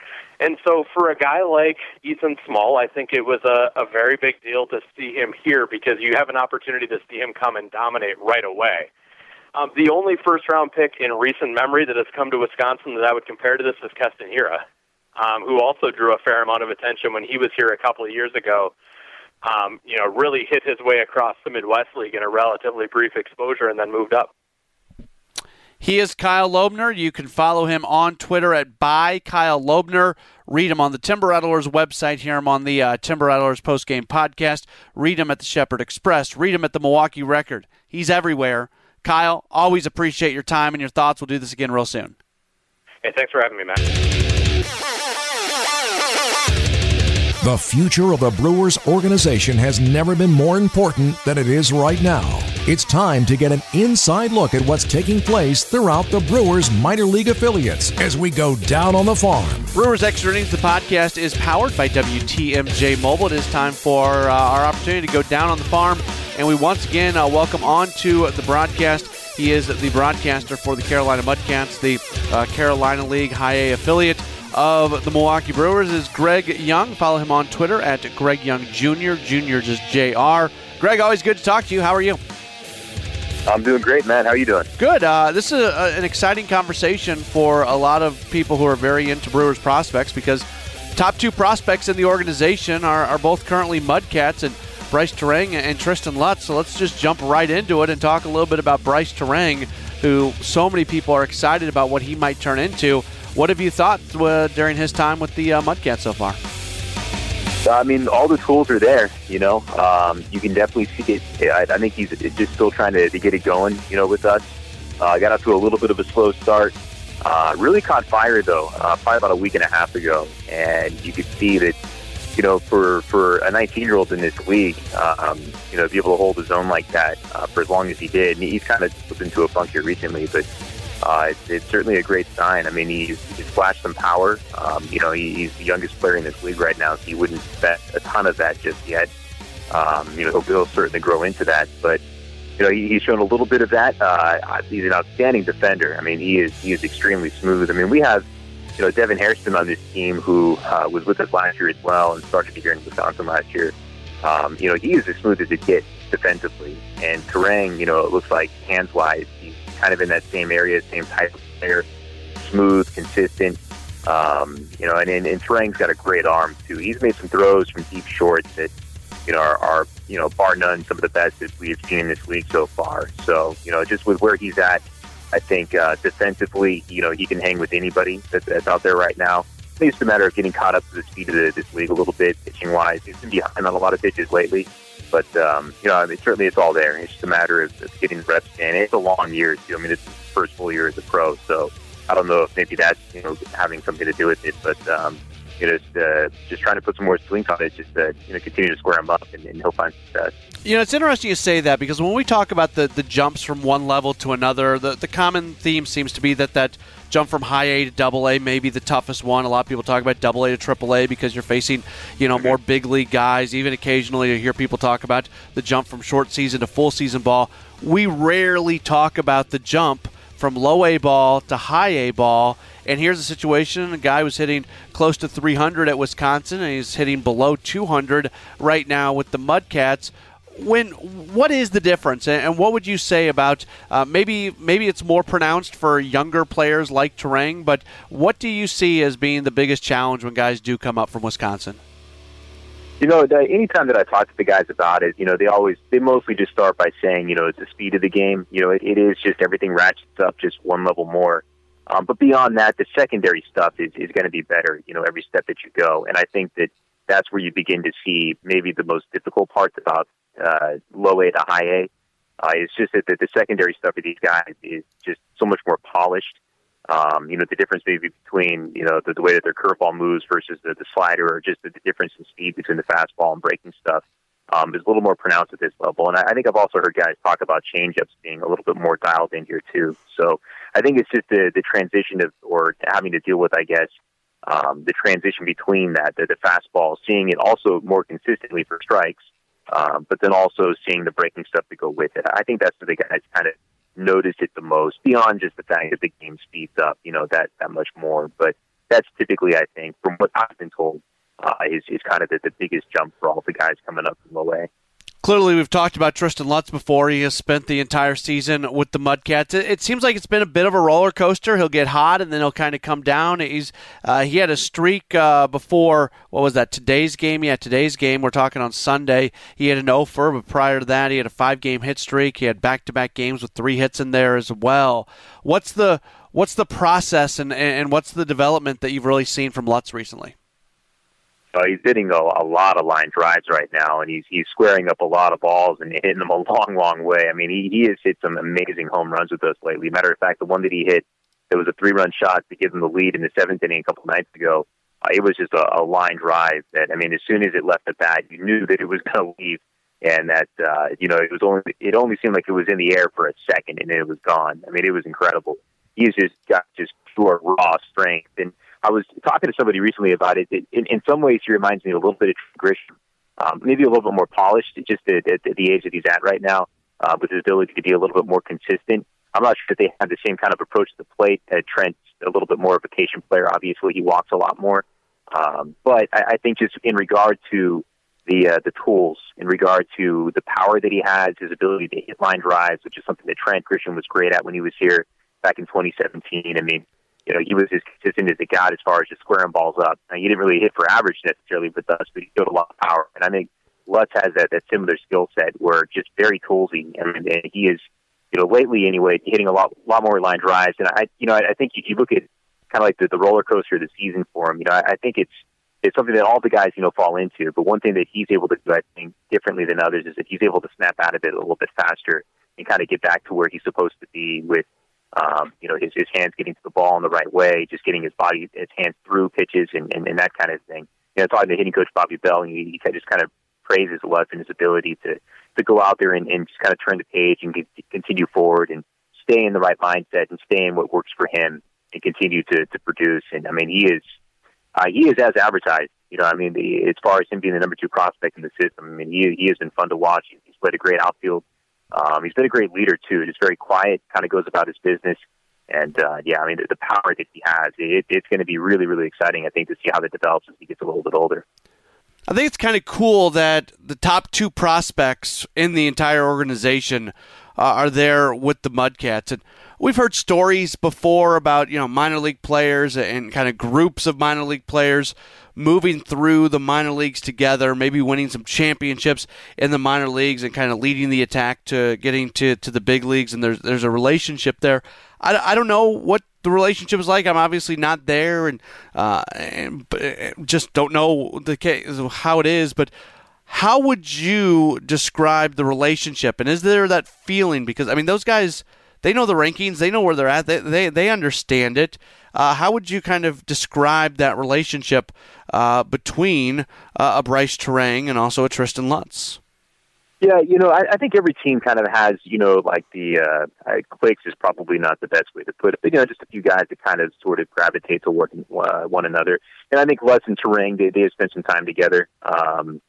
And so for a guy like Ethan Small, I think it was a, a very big deal to see him here because you have an opportunity to see him come and dominate right away. Um, the only first round pick in recent memory that has come to Wisconsin that I would compare to this is Hiura, um, who also drew a fair amount of attention when he was here a couple of years ago. Um, you know, really hit his way across the Midwest League in a relatively brief exposure and then moved up. He is Kyle Lobner. You can follow him on Twitter at by Kyle Lobner. Read him on the Timber Rattlers website. Hear him on the uh, Timber Rattlers postgame podcast. Read him at the Shepherd Express. Read him at the Milwaukee Record. He's everywhere. Kyle, always appreciate your time and your thoughts. We'll do this again real soon. Hey, thanks for having me, Matt. The future of the Brewers organization has never been more important than it is right now. It's time to get an inside look at what's taking place throughout the Brewers minor league affiliates as we go down on the farm. Brewers Extra Innings, the podcast, is powered by WTMJ Mobile. It is time for uh, our opportunity to go down on the farm and we once again uh, welcome on to the broadcast. He is the broadcaster for the Carolina Mudcats, the uh, Carolina League High A affiliate of the Milwaukee Brewers. Is Greg Young? Follow him on Twitter at Greg Young Jr. Jr. just Jr. Greg, always good to talk to you. How are you? I'm doing great, man. How are you doing? Good. Uh, this is a, an exciting conversation for a lot of people who are very into Brewers prospects because top two prospects in the organization are, are both currently Mudcats and Bryce Turang and Tristan Lutz. So let's just jump right into it and talk a little bit about Bryce Turang, who so many people are excited about what he might turn into. What have you thought uh, during his time with the uh, Mudcats so far? I mean, all the tools are there. You know, um, you can definitely see it. I, I think he's just still trying to, to, get it going. You know, with us, uh, got off to a little bit of a slow start. Uh, really caught fire though, uh, probably about a week and a half ago, and you could see that you know, for for a 19 year old in this league, um, you know, to be able to hold his own like that uh, for as long as he did. And he's kind of slipped into a funk here recently, but uh, it's, it's certainly a great sign. I mean, he's, he's flashed some power. Um, you know, he, he's the youngest player in this league right now, so you wouldn't expect a ton of that just yet. Um, you know, he'll, he'll certainly grow into that, but you know, he, he's shown a little bit of that. Uh, he's an outstanding defender. I mean, he is he is extremely smooth. I mean, we have you know, Devin Hairston on this team, who uh, was with us last year as well and started here in Wisconsin last year. Um, you know, he is as smooth as it gets defensively. And Turang, you know, it looks like hands wise, he's kind of in that same area, same type of player, smooth, consistent. Um, you know, and, and, and Turang's got a great arm too. He's made some throws from deep shorts that, you know, are, are you know, bar none, some of the best that we've seen this league so far. So, you know, just with where he's at, I think uh, defensively, you know, he can hang with anybody that's, that's out there right now. It's a matter of getting caught up to the speed of the, this league a little bit, pitching wise. He's been behind on a lot of pitches lately, but um, you know, I mean, certainly it's all there. It's just a matter of, of getting reps in. It's a long year too. I mean, it's first full year as a pro, so I don't know if maybe that's you know having something to do with it, but um, you know, just, uh, just trying to put some more swing on it, just to you know continue to square him up, and, and he'll find success. You know, it's interesting you say that because when we talk about the, the jumps from one level to another, the, the common theme seems to be that that jump from high A to double A may be the toughest one. A lot of people talk about double A to triple A because you're facing, you know, more big league guys. Even occasionally you hear people talk about the jump from short season to full season ball. We rarely talk about the jump from low A ball to high A ball and here's a situation: a guy was hitting close to 300 at Wisconsin, and he's hitting below 200 right now with the Mudcats. When what is the difference, and what would you say about uh, maybe maybe it's more pronounced for younger players like Turang, but what do you see as being the biggest challenge when guys do come up from Wisconsin? You know, anytime that I talk to the guys about it, you know, they always, they mostly just start by saying, you know, it's the speed of the game. You know, it, it is just everything ratchets up just one level more. Um, but beyond that, the secondary stuff is, is going to be better, you know, every step that you go. And I think that that's where you begin to see maybe the most difficult parts about uh, low A to high A. Uh, it's just that the, the secondary stuff of these guys is just so much more polished. Um, you know, the difference maybe between, you know, the, the way that their curveball moves versus the, the slider or just the, the difference in speed between the fastball and breaking stuff um, is a little more pronounced at this level. And I, I think I've also heard guys talk about changeups being a little bit more dialed in here too. So I think it's just the the transition of or having to deal with, I guess, um, the transition between that, the, the fastball, seeing it also more consistently for strikes, um, but then also seeing the breaking stuff to go with it. I think that's the guys kind of notice it the most, beyond just the fact that the game speeds up, you know, that that much more. But that's typically, I think, from what I've been told, uh, is, is kind of the, the biggest jump for all the guys coming up from low A. Clearly, we've talked about Tristan Lutz before. He has spent the entire season with the Mudcats. It, it seems like it's been a bit of a roller coaster. He'll get hot and then he'll kind of come down. He's uh, he had a streak uh, before what was that? Today's game. Yeah, today's game. We're talking on Sunday. He had an offer, but prior to that, he had a five-game hit streak. He had back-to-back games with three hits in there as well. What's the what's the process and and what's the development that you've really seen from Lutz recently? Uh, he's hitting a, a lot of line drives right now, and he's he's squaring up a lot of balls and hitting them a long, long way. I mean, he he has hit some amazing home runs with us lately. Matter of fact, the one that he hit, it was a three-run shot to give them the lead in the seventh inning a couple nights ago. Uh, it was just a, a line drive that I mean, as soon as it left the bat, you knew that it was going to leave, and that uh, you know it was only it only seemed like it was in the air for a second, and then it was gone. I mean, it was incredible. He's just got just pure raw strength and I was talking to somebody recently about it. it in, in some ways, he reminds me a little bit of Grisham, um, maybe a little bit more polished, just at, at, the age that he's at right now, uh, with his ability to be a little bit more consistent. I'm not sure if they have the same kind of approach to the plate. Uh, Trent's a little bit more of a patient player. Obviously, he walks a lot more. Um, but I, I think just in regard to the uh, the tools, in regard to the power that he has, his ability to hit line drives, which is something that Trent Grisham was great at when he was here back in 2017. I mean, you know, he was as consistent as it got as far as just squaring balls up. Now, he didn't really hit for average necessarily with us, but he showed a lot of power. And I think Lutz has that, that similar skill set where just very toolsy. And, and he is, you know, lately anyway, hitting a lot, lot more line drives. And I, you know, I, I think if you look at kind of like the, the roller coaster of the season for him, you know, I, I think it's, it's something that all the guys, you know, fall into. But one thing that he's able to do, I think, differently than others is that he's able to snap out of it a little bit faster and kind of get back to where he's supposed to be with um, you know, his, his hands getting to the ball in the right way, just getting his body, his hands through pitches and, and, and that kind of thing. you know, talking to hitting coach Bobby Bell, and he, he just kind of praises Lutz and his ability to to go out there and, and just kind of turn the page and continue forward and stay in the right mindset and stay in what works for him and continue to to produce. And I mean, he is uh, he is as advertised. You know, I mean, the, as far as him being the number two prospect in the system, I mean, he he has been fun to watch. He's played a great outfield. Um, he's been a great leader too. Just very quiet, kind of goes about his business. And uh, yeah, I mean, the, the power that he has, it, it's going to be really, really exciting. I think to see how that develops as he gets a little bit older. I think it's kind of cool that the top two prospects in the entire organization uh, are there with the Mudcats. And we've heard stories before about you know minor league players and kind of groups of minor league players moving through the minor leagues together, maybe winning some championships in the minor leagues and kind of leading the attack to getting to, to the big leagues. And there's there's a relationship there. I, I don't know what the relationship is like. I'm obviously not there and, uh, and just don't know the case, how it is. But how would you describe the relationship? And is there that feeling? Because I mean, those guys they know the rankings, they know where they're at, they they, they understand it. Uh, how would you kind of describe that relationship uh, between uh, a Bryce Turang and also a Tristan Lutz? Yeah, you know, I, I think every team kind of has, you know, like the uh, cliques is probably not the best way to put it, but you know, just a few guys that kind of sort of gravitate toward uh, one another. And I think Lutz and Turang, they they have spent some time together. Um,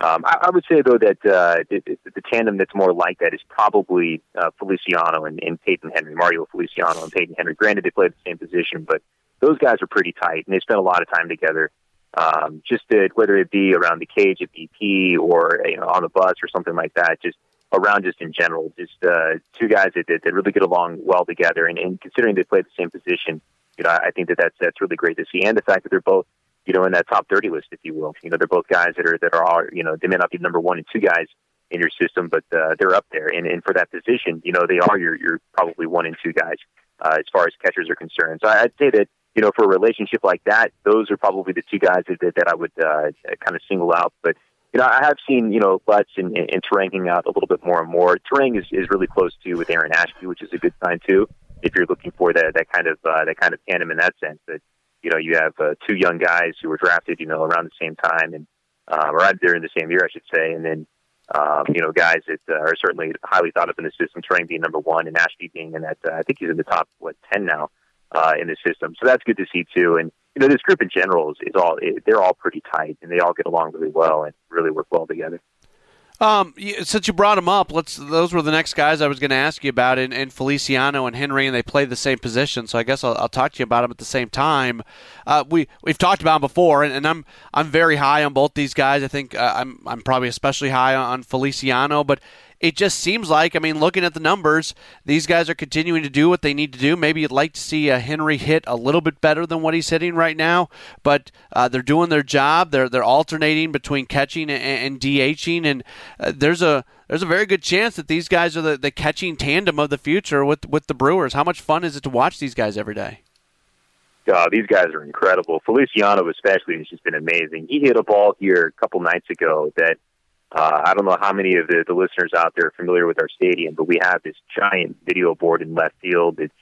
um, I, I would say though that uh, the, the tandem that's more like that is probably uh, Feliciano and, and Peyton Henry, Mario Feliciano and Peyton Henry. Granted, they play the same position, but those guys are pretty tight and they spend a lot of time together. Um, just to, whether it be around the cage at BP or you know on the bus or something like that, just around just in general, just uh, two guys that, that, that really get along well together. And, and considering they play the same position, you know, I think that that's that's really great to see, and the fact that they're both you know, in that top 30 list, if you will. You know, they're both guys that are, that are you know, they may not be number one and two guys in your system, but uh, they're up there. And, and for that position, you know, they are your, your probably one and two guys uh, as far as catchers are concerned. So I'd say that, you know, for a relationship like that, those are probably the two guys that, that I would uh, kind of single out. But, you know, I have seen, you know, Lutz and, and Turang out a little bit more and more. Turang is, is really close to with Aaron Ashby, which is a good sign too, if you're looking for that, that kind of, uh, that kind of tandem in that sense. But, you know, you have uh, two young guys who were drafted, you know, around the same time and uh, or during the same year, I should say, and then um, you know, guys that uh, are certainly highly thought of in the system. Turang being number one, and Ashby being in that. Uh, I think he's in the top what ten now uh, in the system. So that's good to see too. And you know, this group in general is, is all they're all pretty tight, and they all get along really well and really work well together. Um, since you brought them up, let's. Those were the next guys I was going to ask you about, and, and, Feliciano and Henry, and they play the same position. So I guess I'll, I'll talk to you about them at the same time. Uh, we we've talked about them before, and, and, I'm I'm very high on both these guys. I think uh, I'm I'm probably especially high on Feliciano, but it just seems like, I mean, looking at the numbers, these guys are continuing to do what they need to do. Maybe you'd like to see a Henry hit a little bit better than what he's hitting right now, but uh, they're doing their job. They're they're alternating between catching and, and DHing, and uh, there's a there's a very good chance that these guys are the, the catching tandem of the future with with the Brewers. How much fun is it to watch these guys every day? Uh, these guys are incredible. Feliciano, especially, has just been amazing. He hit a ball here a couple nights ago that uh, I don't know how many of the, the listeners out there are familiar with our stadium, but we have this giant video board in left field. It's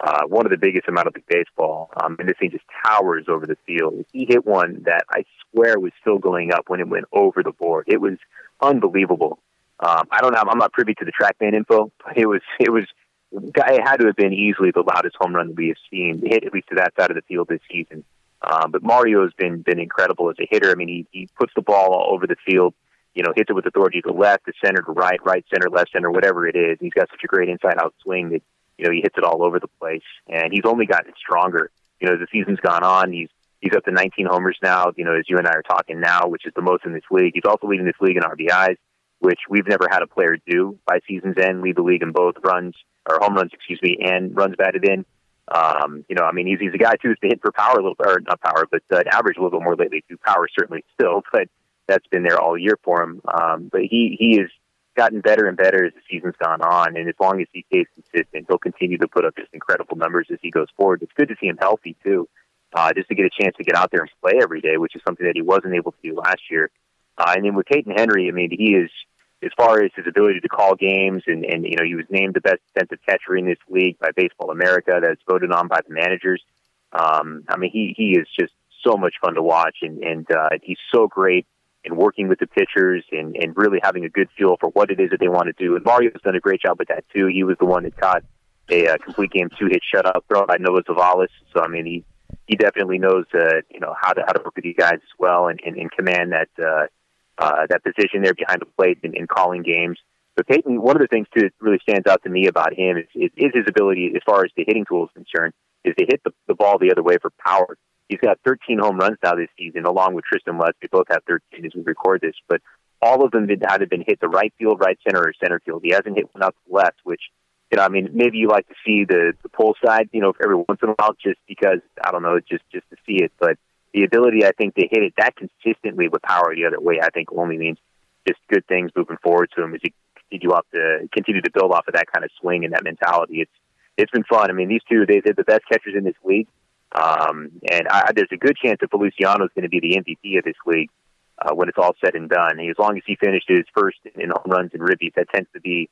uh, one of the biggest amount of the baseball, um, and this thing just towers over the field. He hit one that I swear was still going up when it went over the board. It was unbelievable. Um, I don't have, I'm not privy to the TrackMan info, but it was, it was, it had to have been easily the loudest home run we have seen hit at least to that side of the field this season. Um, but Mario has been been incredible as a hitter. I mean, he he puts the ball all over the field you know, hits it with authority to left, to center, to right, right center, left center, whatever it is. He's got such a great inside out swing that, you know, he hits it all over the place. And he's only gotten stronger. You know, as the season's gone on, he's he's up to 19 homers now, you know, as you and I are talking now, which is the most in this league. He's also leading this league in RBIs, which we've never had a player do by season's end, lead the league in both runs or home runs, excuse me, and runs batted in. Um, you know, I mean, he's, he's a guy too who's been hit for power a little, or not power, but uh, average a little bit more lately. Through power certainly still, but that's been there all year for him. Um, but he he has gotten better and better as the season's gone on, and as long as he stays consistent, he'll continue to put up just incredible numbers as he goes forward. It's good to see him healthy too, uh, just to get a chance to get out there and play every day, which is something that he wasn't able to do last year. Uh, and then with Peyton Henry, I mean, he is as far as his ability to call games, and and you know he was named the best defensive catcher in this league by Baseball America. That's voted on by the managers. Um, I mean, he he is just so much fun to watch, and and uh, he's so great in working with the pitchers and and really having a good feel for what it is that they want to do. And Mario's done a great job with that too. He was the one that caught a uh, complete game two hit shutout thrown by Noah Zavolas. So I mean, he he definitely knows uh, you know how to how to work with these guys as well and, and, and command that uh, uh, that position there behind the plate and, and calling games. But Peyton, one of the things too that really stands out to me about him is, is, is his ability, as far as the hitting tool is concerned, is to hit the, the ball the other way for power. He's got 13 home runs now this season, along with Tristan Lutz. We both have 13 as we record this, but all of them had either been hit the right field, right center, or center field. He hasn't hit one out to the left, which you know, I mean, maybe you like to see the the pull side, you know, every once in a while, just because I don't know, just just to see it. But the ability, I think, to hit it that consistently with power the other way, I think, only means just good things moving forward to him as he continue up to continue to build off of that kind of swing and that mentality. It's it's been fun. I mean, these two they, they're the best catchers in this league, um, and I, there's a good chance that Feliciano is going to be the MVP of this league uh, when it's all said and done. And as long as he finishes first in home runs and ribbies, that tends to be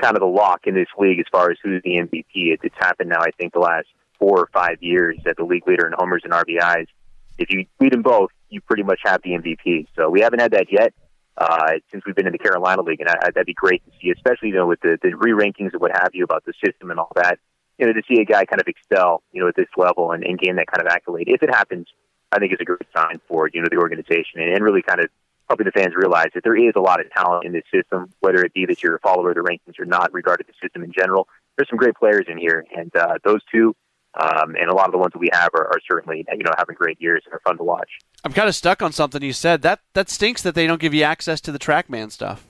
kind of the lock in this league as far as who's the MVP. It, it's happened now, I think, the last four or five years that the league leader in homers and RBIs. If you lead them both, you pretty much have the MVP. So we haven't had that yet uh, since we've been in the Carolina League, and I, I, that'd be great to see, especially you know with the, the re-rankings and what have you about the system and all that. You know, to see a guy kind of excel, you know, at this level and, and gain that kind of accolade. If it happens, I think it's a great sign for you know the organization and, and really kind of helping the fans realize that there is a lot of talent in this system, whether it be that you're a follower of the rankings or not, regarding the system in general. There's some great players in here, and uh, those two, um, and a lot of the ones that we have are, are certainly you know having great years and are fun to watch. I'm kind of stuck on something you said. That that stinks that they don't give you access to the TrackMan stuff.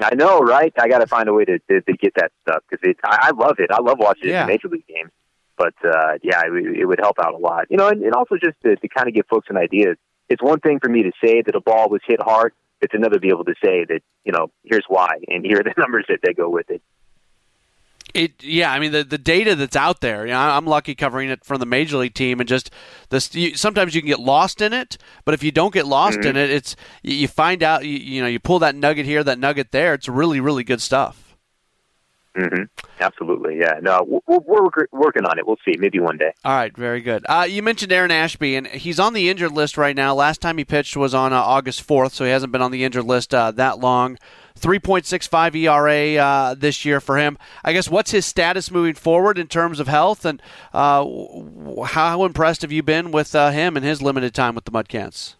I know, right? I got to find a way to, to, to get that stuff because I, I love it. I love watching yeah. major league games. But uh, yeah, it, it would help out a lot. You know, and, and also just to, to kind of give folks an idea it's one thing for me to say that a ball was hit hard. It's another to be able to say that, you know, here's why, and here are the numbers that they go with it. It yeah, I mean the the data that's out there. You know, I'm lucky covering it from the major league team, and just this. You, sometimes you can get lost in it, but if you don't get lost mm-hmm. in it, it's you find out. You, you know, you pull that nugget here, that nugget there. It's really really good stuff. Mm-hmm. Absolutely, yeah. No, we're, we're, working on it. We'll see. Maybe one day. All right, very good. Uh, you mentioned Aaron Ashby, and he's on the injured list right now. Last time he pitched was on uh, August 4th, so he hasn't been on the injured list uh, that long. 3.65 ERA uh, this year for him. I guess what's his status moving forward in terms of health, and uh, how impressed have you been with uh, him and his limited time with the Mudcats?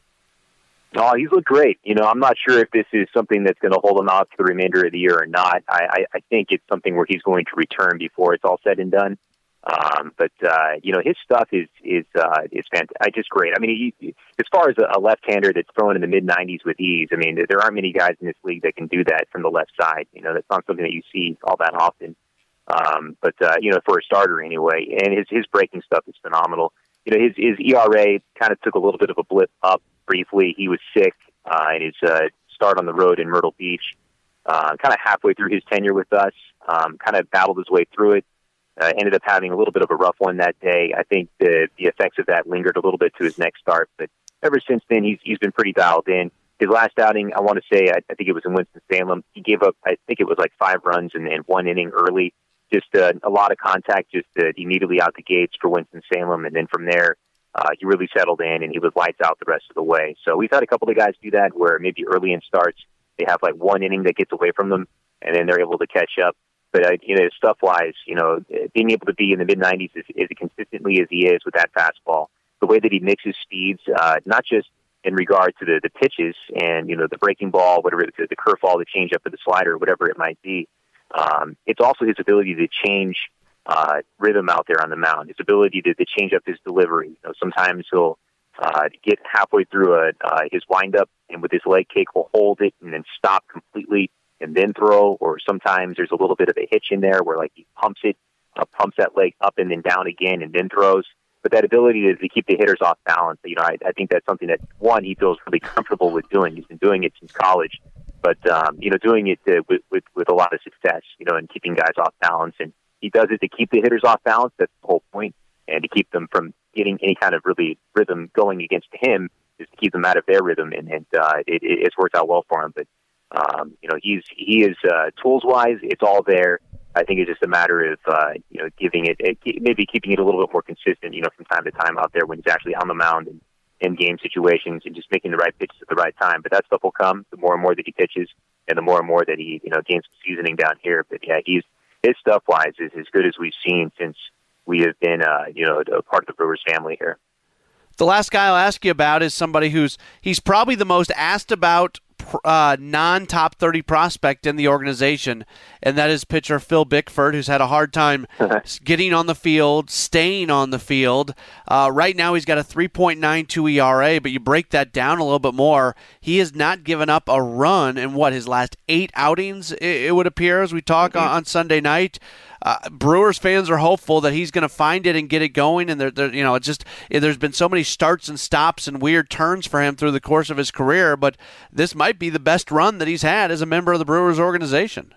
Oh, he's looked great. You know, I'm not sure if this is something that's going to hold him out for the remainder of the year or not. I, I, I think it's something where he's going to return before it's all said and done. Um, but uh, you know, his stuff is is uh, is fantastic. Just great. I mean, he, as far as a, left-hander that's throwing in the mid 90s with ease, I mean, there aren't many guys in this league that can do that from the left side. You know, that's not something that you see all that often. Um, but uh, you know, for a starter anyway, and his his breaking stuff is phenomenal. You know, his his ERA kind of took a little bit of a blip up briefly. He was sick uh, in his uh, start on the road in Myrtle Beach. Uh, kind of halfway through his tenure with us, um, kind of battled his way through it. Uh, ended up having a little bit of a rough one that day. I think the the effects of that lingered a little bit to his next start, but ever since then he's he's been pretty dialed in. His last outing, I want to say, I, I think it was in Winston Salem. He gave up, I think it was like five runs in, in one inning early. Just uh, a lot of contact, just uh, immediately out the gates for Winston Salem, and then from there, uh, he really settled in and he was lights out the rest of the way. So we've had a couple of guys do that where maybe early in starts they have like one inning that gets away from them and then they're able to catch up. But uh, you know, stuff wise, you know, being able to be in the mid 90s as, as consistently as he is with that fastball, the way that he mixes speeds, uh, not just in regard to the the pitches and you know the breaking ball, whatever the, the curveball, the changeup, or the slider, whatever it might be. Um, it's also his ability to change uh, rhythm out there on the mound, his ability to, to change up his delivery. You know, sometimes he'll uh, get halfway through a, uh, his windup and with his leg kick will hold it and then stop completely and then throw. Or sometimes there's a little bit of a hitch in there where like he pumps it, uh, pumps that leg up and then down again and then throws. But that ability to, to keep the hitters off balance, you know, I, I think that's something that one he feels really comfortable with doing. He's been doing it since college, but um, you know, doing it uh, with, with with a lot of success, you know, and keeping guys off balance and he does it to keep the hitters off balance. That's the whole point, and to keep them from getting any kind of really rhythm going against him is to keep them out of their rhythm, and, and uh, it, it's worked out well for him. But um, you know, he's he is uh, tools wise, it's all there. I think it's just a matter of uh, you know giving it, maybe keeping it a little bit more consistent, you know, from time to time out there when he's actually on the mound and in game situations and just making the right pitches at the right time. But that stuff will come the more and more that he pitches and the more and more that he you know gains some seasoning down here. But yeah, he's his stuff wise is as good as we've seen since we have been uh, you know a part of the Brewers family here. The last guy I'll ask you about is somebody who's he's probably the most asked about uh, non top 30 prospect in the organization, and that is pitcher Phil Bickford, who's had a hard time getting on the field, staying on the field. Uh, right now, he's got a 3.92 ERA, but you break that down a little bit more. He has not given up a run in what, his last eight outings, it, it would appear, as we talk mm-hmm. on, on Sunday night uh, Brewers fans are hopeful that he's going to find it and get it going. And they're, you know, it's just there's been so many starts and stops and weird turns for him through the course of his career. But this might be the best run that he's had as a member of the Brewers organization.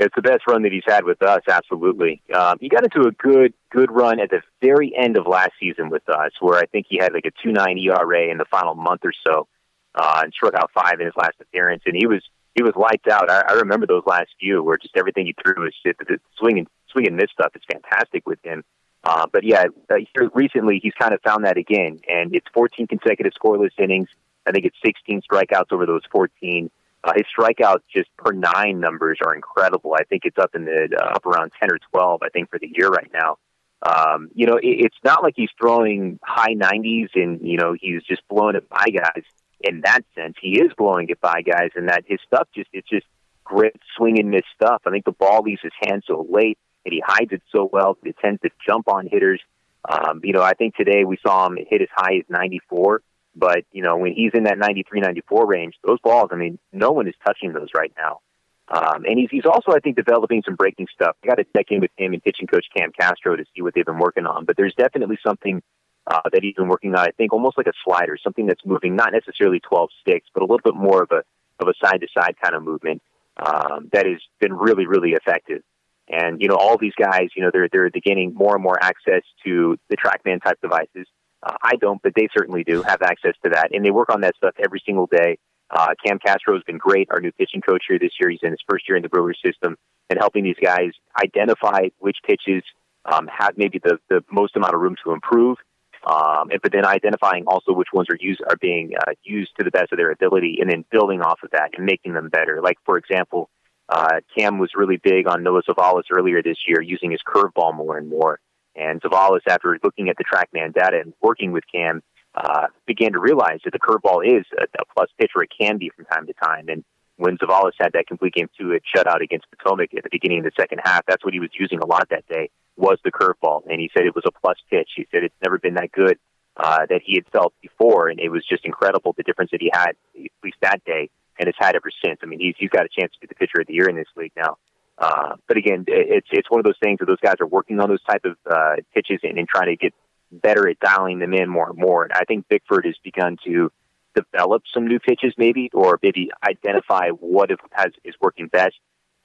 It's the best run that he's had with us, absolutely. Um, he got into a good good run at the very end of last season with us, where I think he had like a two nine ERA in the final month or so, uh, and struck out five in his last appearance. And he was he was lights out. I, I remember those last few where just everything he threw was just the swing and swing and miss stuff is fantastic with him. Uh, but yeah, uh, here recently he's kind of found that again, and it's 14 consecutive scoreless innings. I think it's 16 strikeouts over those 14. Uh, his strikeouts just per nine numbers are incredible. I think it's up in the uh, up around 10 or 12. I think for the year right now. Um, you know, it, it's not like he's throwing high 90s and you know he's just blowing it by guys in that sense, he is blowing it by guys, and that his stuff just it's just great swing and miss stuff. I think the ball leaves his hand so late, and he hides it so well. It tends to jump on hitters. Um, you know, I think today we saw him hit as high as 94, but you know when he's in that 93, 94 range, those balls. I mean, no one is touching those right now. Um, and he's, he's also, I think, developing some breaking stuff. I got to check in with him and pitching coach Cam Castro to see what they've been working on. But there's definitely something uh, that he's been working on. I think almost like a slider, something that's moving not necessarily 12 sticks, but a little bit more of a of a side to side kind of movement um, that has been really really effective. And you know, all these guys, you know, they're they're gaining more and more access to the TrackMan type devices. Uh, I don't, but they certainly do have access to that, and they work on that stuff every single day. Uh, Cam Castro has been great, our new pitching coach here this year. He's in his first year in the Brewers system, and helping these guys identify which pitches um, have maybe the, the most amount of room to improve, um, and, but then identifying also which ones are used are being uh, used to the best of their ability, and then building off of that and making them better. Like for example, uh, Cam was really big on Noah Zavolas earlier this year, using his curveball more and more. And Zavolas, after looking at the TrackMan data and working with Cam, uh, began to realize that the curveball is a, a plus pitch, or it can be from time to time. And when Zavolas had that complete game two at shutout against Potomac at the beginning of the second half, that's what he was using a lot that day was the curveball, and he said it was a plus pitch. He said it's never been that good uh, that he had felt before, and it was just incredible the difference that he had at least that day, and has had ever since. I mean, he's he's got a chance to be the pitcher of the year in this league now. Uh, but again, it's it's one of those things that those guys are working on those type of uh, pitches and, and trying to get better at dialing them in more and more. And I think Bickford has begun to develop some new pitches, maybe, or maybe identify what has is working best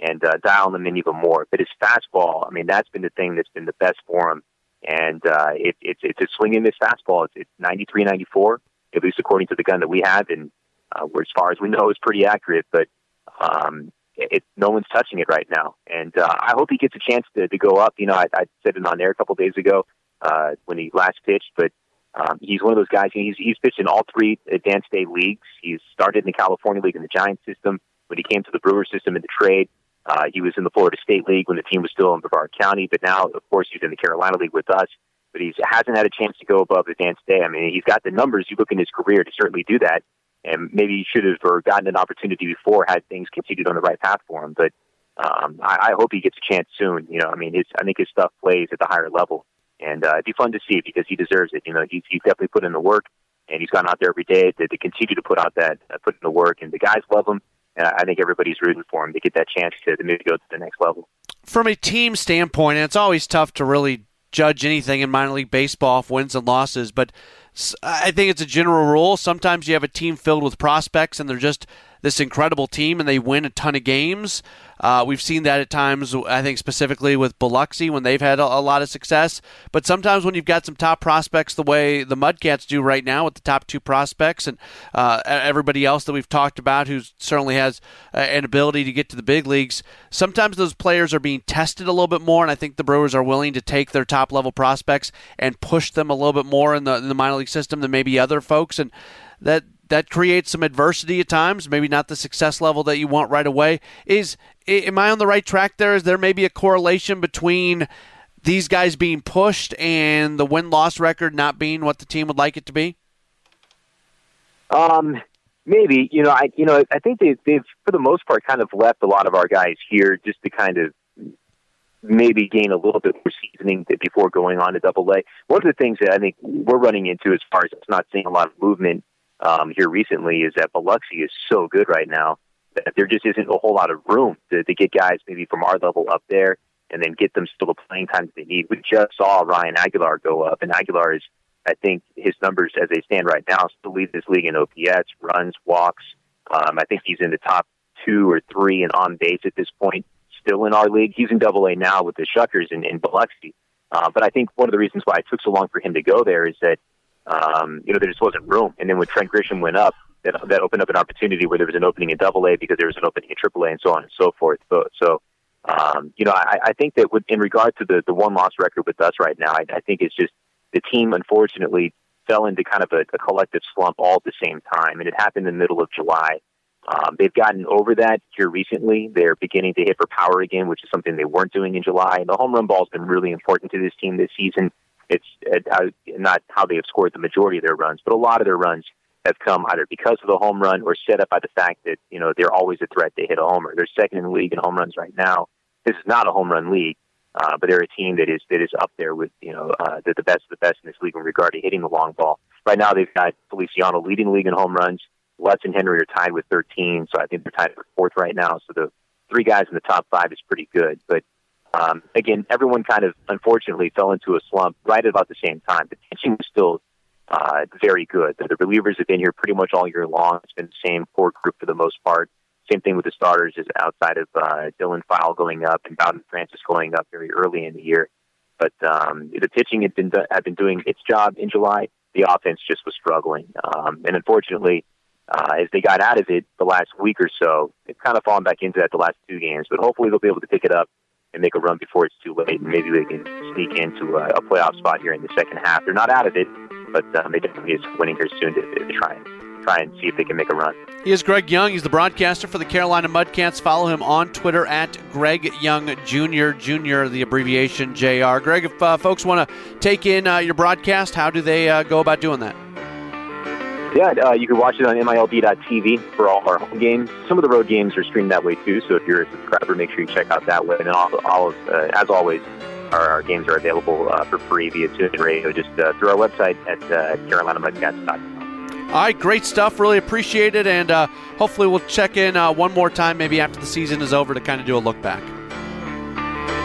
and uh, dial them in even more. But his fastball, I mean, that's been the thing that's been the best for him. And uh, it, it's it's a swing and miss fastball. It's, it's 93, 94, at least according to the gun that we have, and uh, where as far as we know, is pretty accurate. But um, it, no one's touching it right now, and uh, I hope he gets a chance to, to go up. You know, I, I said it on air a couple days ago uh, when he last pitched, but um, he's one of those guys. He's he's pitched in all three advanced state leagues. He's started in the California League in the Giants system. When he came to the Brewers system in the trade, uh, he was in the Florida State League when the team was still in Brevard County, but now, of course, he's in the Carolina League with us. But he hasn't had a chance to go above advanced A. I mean, he's got the numbers. You look in his career to certainly do that, and maybe he should have or gotten an opportunity before had things continued on the right path for him. But um, I, I hope he gets a chance soon. You know, I mean, his, I think his stuff plays at the higher level, and uh, it'd be fun to see because he deserves it. You know, he's, he's definitely put in the work, and he's gone out there every day to, to continue to put out that uh, put in the work, and the guys love him and I think everybody's rooting for him to get that chance to, to maybe go to the next level. From a team standpoint, and it's always tough to really judge anything in minor league baseball off wins and losses, but I think it's a general rule. Sometimes you have a team filled with prospects, and they're just this incredible team and they win a ton of games. Uh, we've seen that at times, I think specifically with Biloxi when they've had a, a, lot of success. But sometimes when you've got some top prospects the way the Mudcats do right now with the top two prospects and uh, everybody else that we've talked about who certainly has uh, an ability to get to the big leagues, sometimes those players are being tested a little bit more. And I think the Brewers are willing to take their top level prospects and push them a little bit more in the, in the minor league system than maybe other folks. And that that creates some adversity at times, maybe not the success level that you want right away. Is am I on the right track there? Is there maybe a correlation between these guys being pushed and the win loss record not being what the team would like it to be? Um, maybe you know, I you know, I think they, they've for the most part kind of left a lot of our guys here just to kind of maybe gain a little bit more seasoning before going on to Double A. One of the things that I think we're running into as far as it's not seeing a lot of movement um, here recently is that Biloxi is so good right now that there just isn't a whole lot of room to, to get guys maybe from our level up there and then get them still the playing time that they need. We just saw Ryan Aguilar go up, and Aguilar is, I think, his numbers as they stand right now still lead this league in OPS, runs, walks. Um, I think he's in the top two or three and on base at this point. Still in our league, he's in Double A now with the Shuckers in, in Biloxi. Uh, but I think one of the reasons why it took so long for him to go there is that um, you know, there just wasn't room. And then when Trent Grisham went up, that, that opened up an opportunity where there was an opening in Double A because there was an opening in Triple A and so on and so forth. So, so um, you know, I, I think that with, in regard to the the one loss record with us right now, I, I think it's just the team unfortunately fell into kind of a, a collective slump all at the same time, and it happened in the middle of July. Um, they've gotten over that here recently. They're beginning to hit for power again, which is something they weren't doing in July. And the home run ball has been really important to this team this season. It's not how they have scored the majority of their runs, but a lot of their runs have come either because of the home run or set up by the fact that you know they're always a threat to hit a homer. They're second in the league in home runs right now. This is not a home run league, uh, but they're a team that is that is up there with you know uh, the, the best of the best in this league in regard to hitting the long ball. Right now, they've got Feliciano leading the league in home runs. Lutz and Henry are tied with 13, so I think they're tied for fourth right now. So the three guys in the top five is pretty good, but um, again, everyone kind of unfortunately fell into a slump right about the same time. The pitching was still uh, very good. The, the relievers have been here pretty much all year long. It's been the same core group for the most part. Same thing with the starters, is outside of uh, Dylan File going up and Bowden Francis going up very early in the year. But um, the pitching had been had been doing its job in July. The offense just was struggling, um, and unfortunately, uh, as they got out of it the last week or so, they've kind of fallen back into that the last two games. But hopefully, they'll be able to pick it up and make a run before it's too late. And maybe they can sneak into a, a playoff spot here in the second half. They're not out of it, but um, they definitely is winning here soon to, to try and try and see if they can make a run. He is Greg Young. He's the broadcaster for the Carolina Mudcats. Follow him on Twitter at Greg Young Jr. Jr. The abbreviation JR. Greg, if uh, folks want to take in uh, your broadcast, how do they uh, go about doing that? Yeah, uh, you can watch it on MILB.TV for all our home games. Some of the road games are streamed that way too. So if you're a subscriber, make sure you check out that way. And all, all of, uh, as always, our, our, games are available uh, for free via TuneIn Radio, just uh, through our website at uh, CarolinaMudcats.com. All right, great stuff. Really appreciate it, and uh, hopefully we'll check in uh, one more time, maybe after the season is over, to kind of do a look back.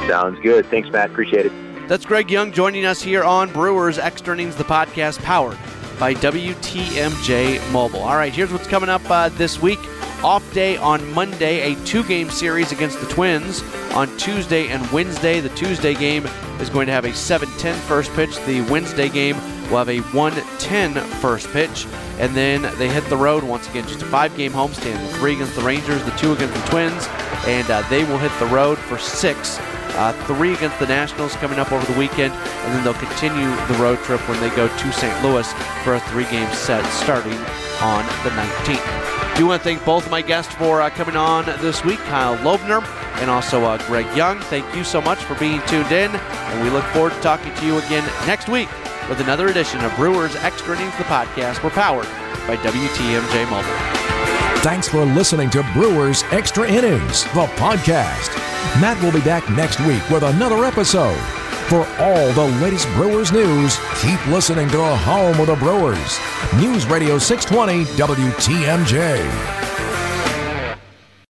Sounds good. Thanks, Matt. Appreciate it. That's Greg Young joining us here on Brewers Extra Innings, the podcast powered by WTMJ Mobile. All right, here's what's coming up uh, this week. Off day on Monday, a two game series against the Twins. On Tuesday and Wednesday, the Tuesday game is going to have a 7 10 first pitch. The Wednesday game will have a 1 10 first pitch. And then they hit the road once again. Just a five game homestand. The three against the Rangers, the two against the Twins. And uh, they will hit the road for six uh, three against the Nationals coming up over the weekend, and then they'll continue the road trip when they go to St. Louis for a three-game set starting on the 19th. Do want to thank both of my guests for uh, coming on this week, Kyle Lobner and also uh, Greg Young. Thank you so much for being tuned in, and we look forward to talking to you again next week with another edition of Brewers Extra Innings, the podcast. We're powered by WTMJ Mobile. Thanks for listening to Brewers Extra Innings, the podcast. Matt will be back next week with another episode. For all the latest Brewers news, keep listening to A Home of the Brewers. News Radio 620 WTMJ.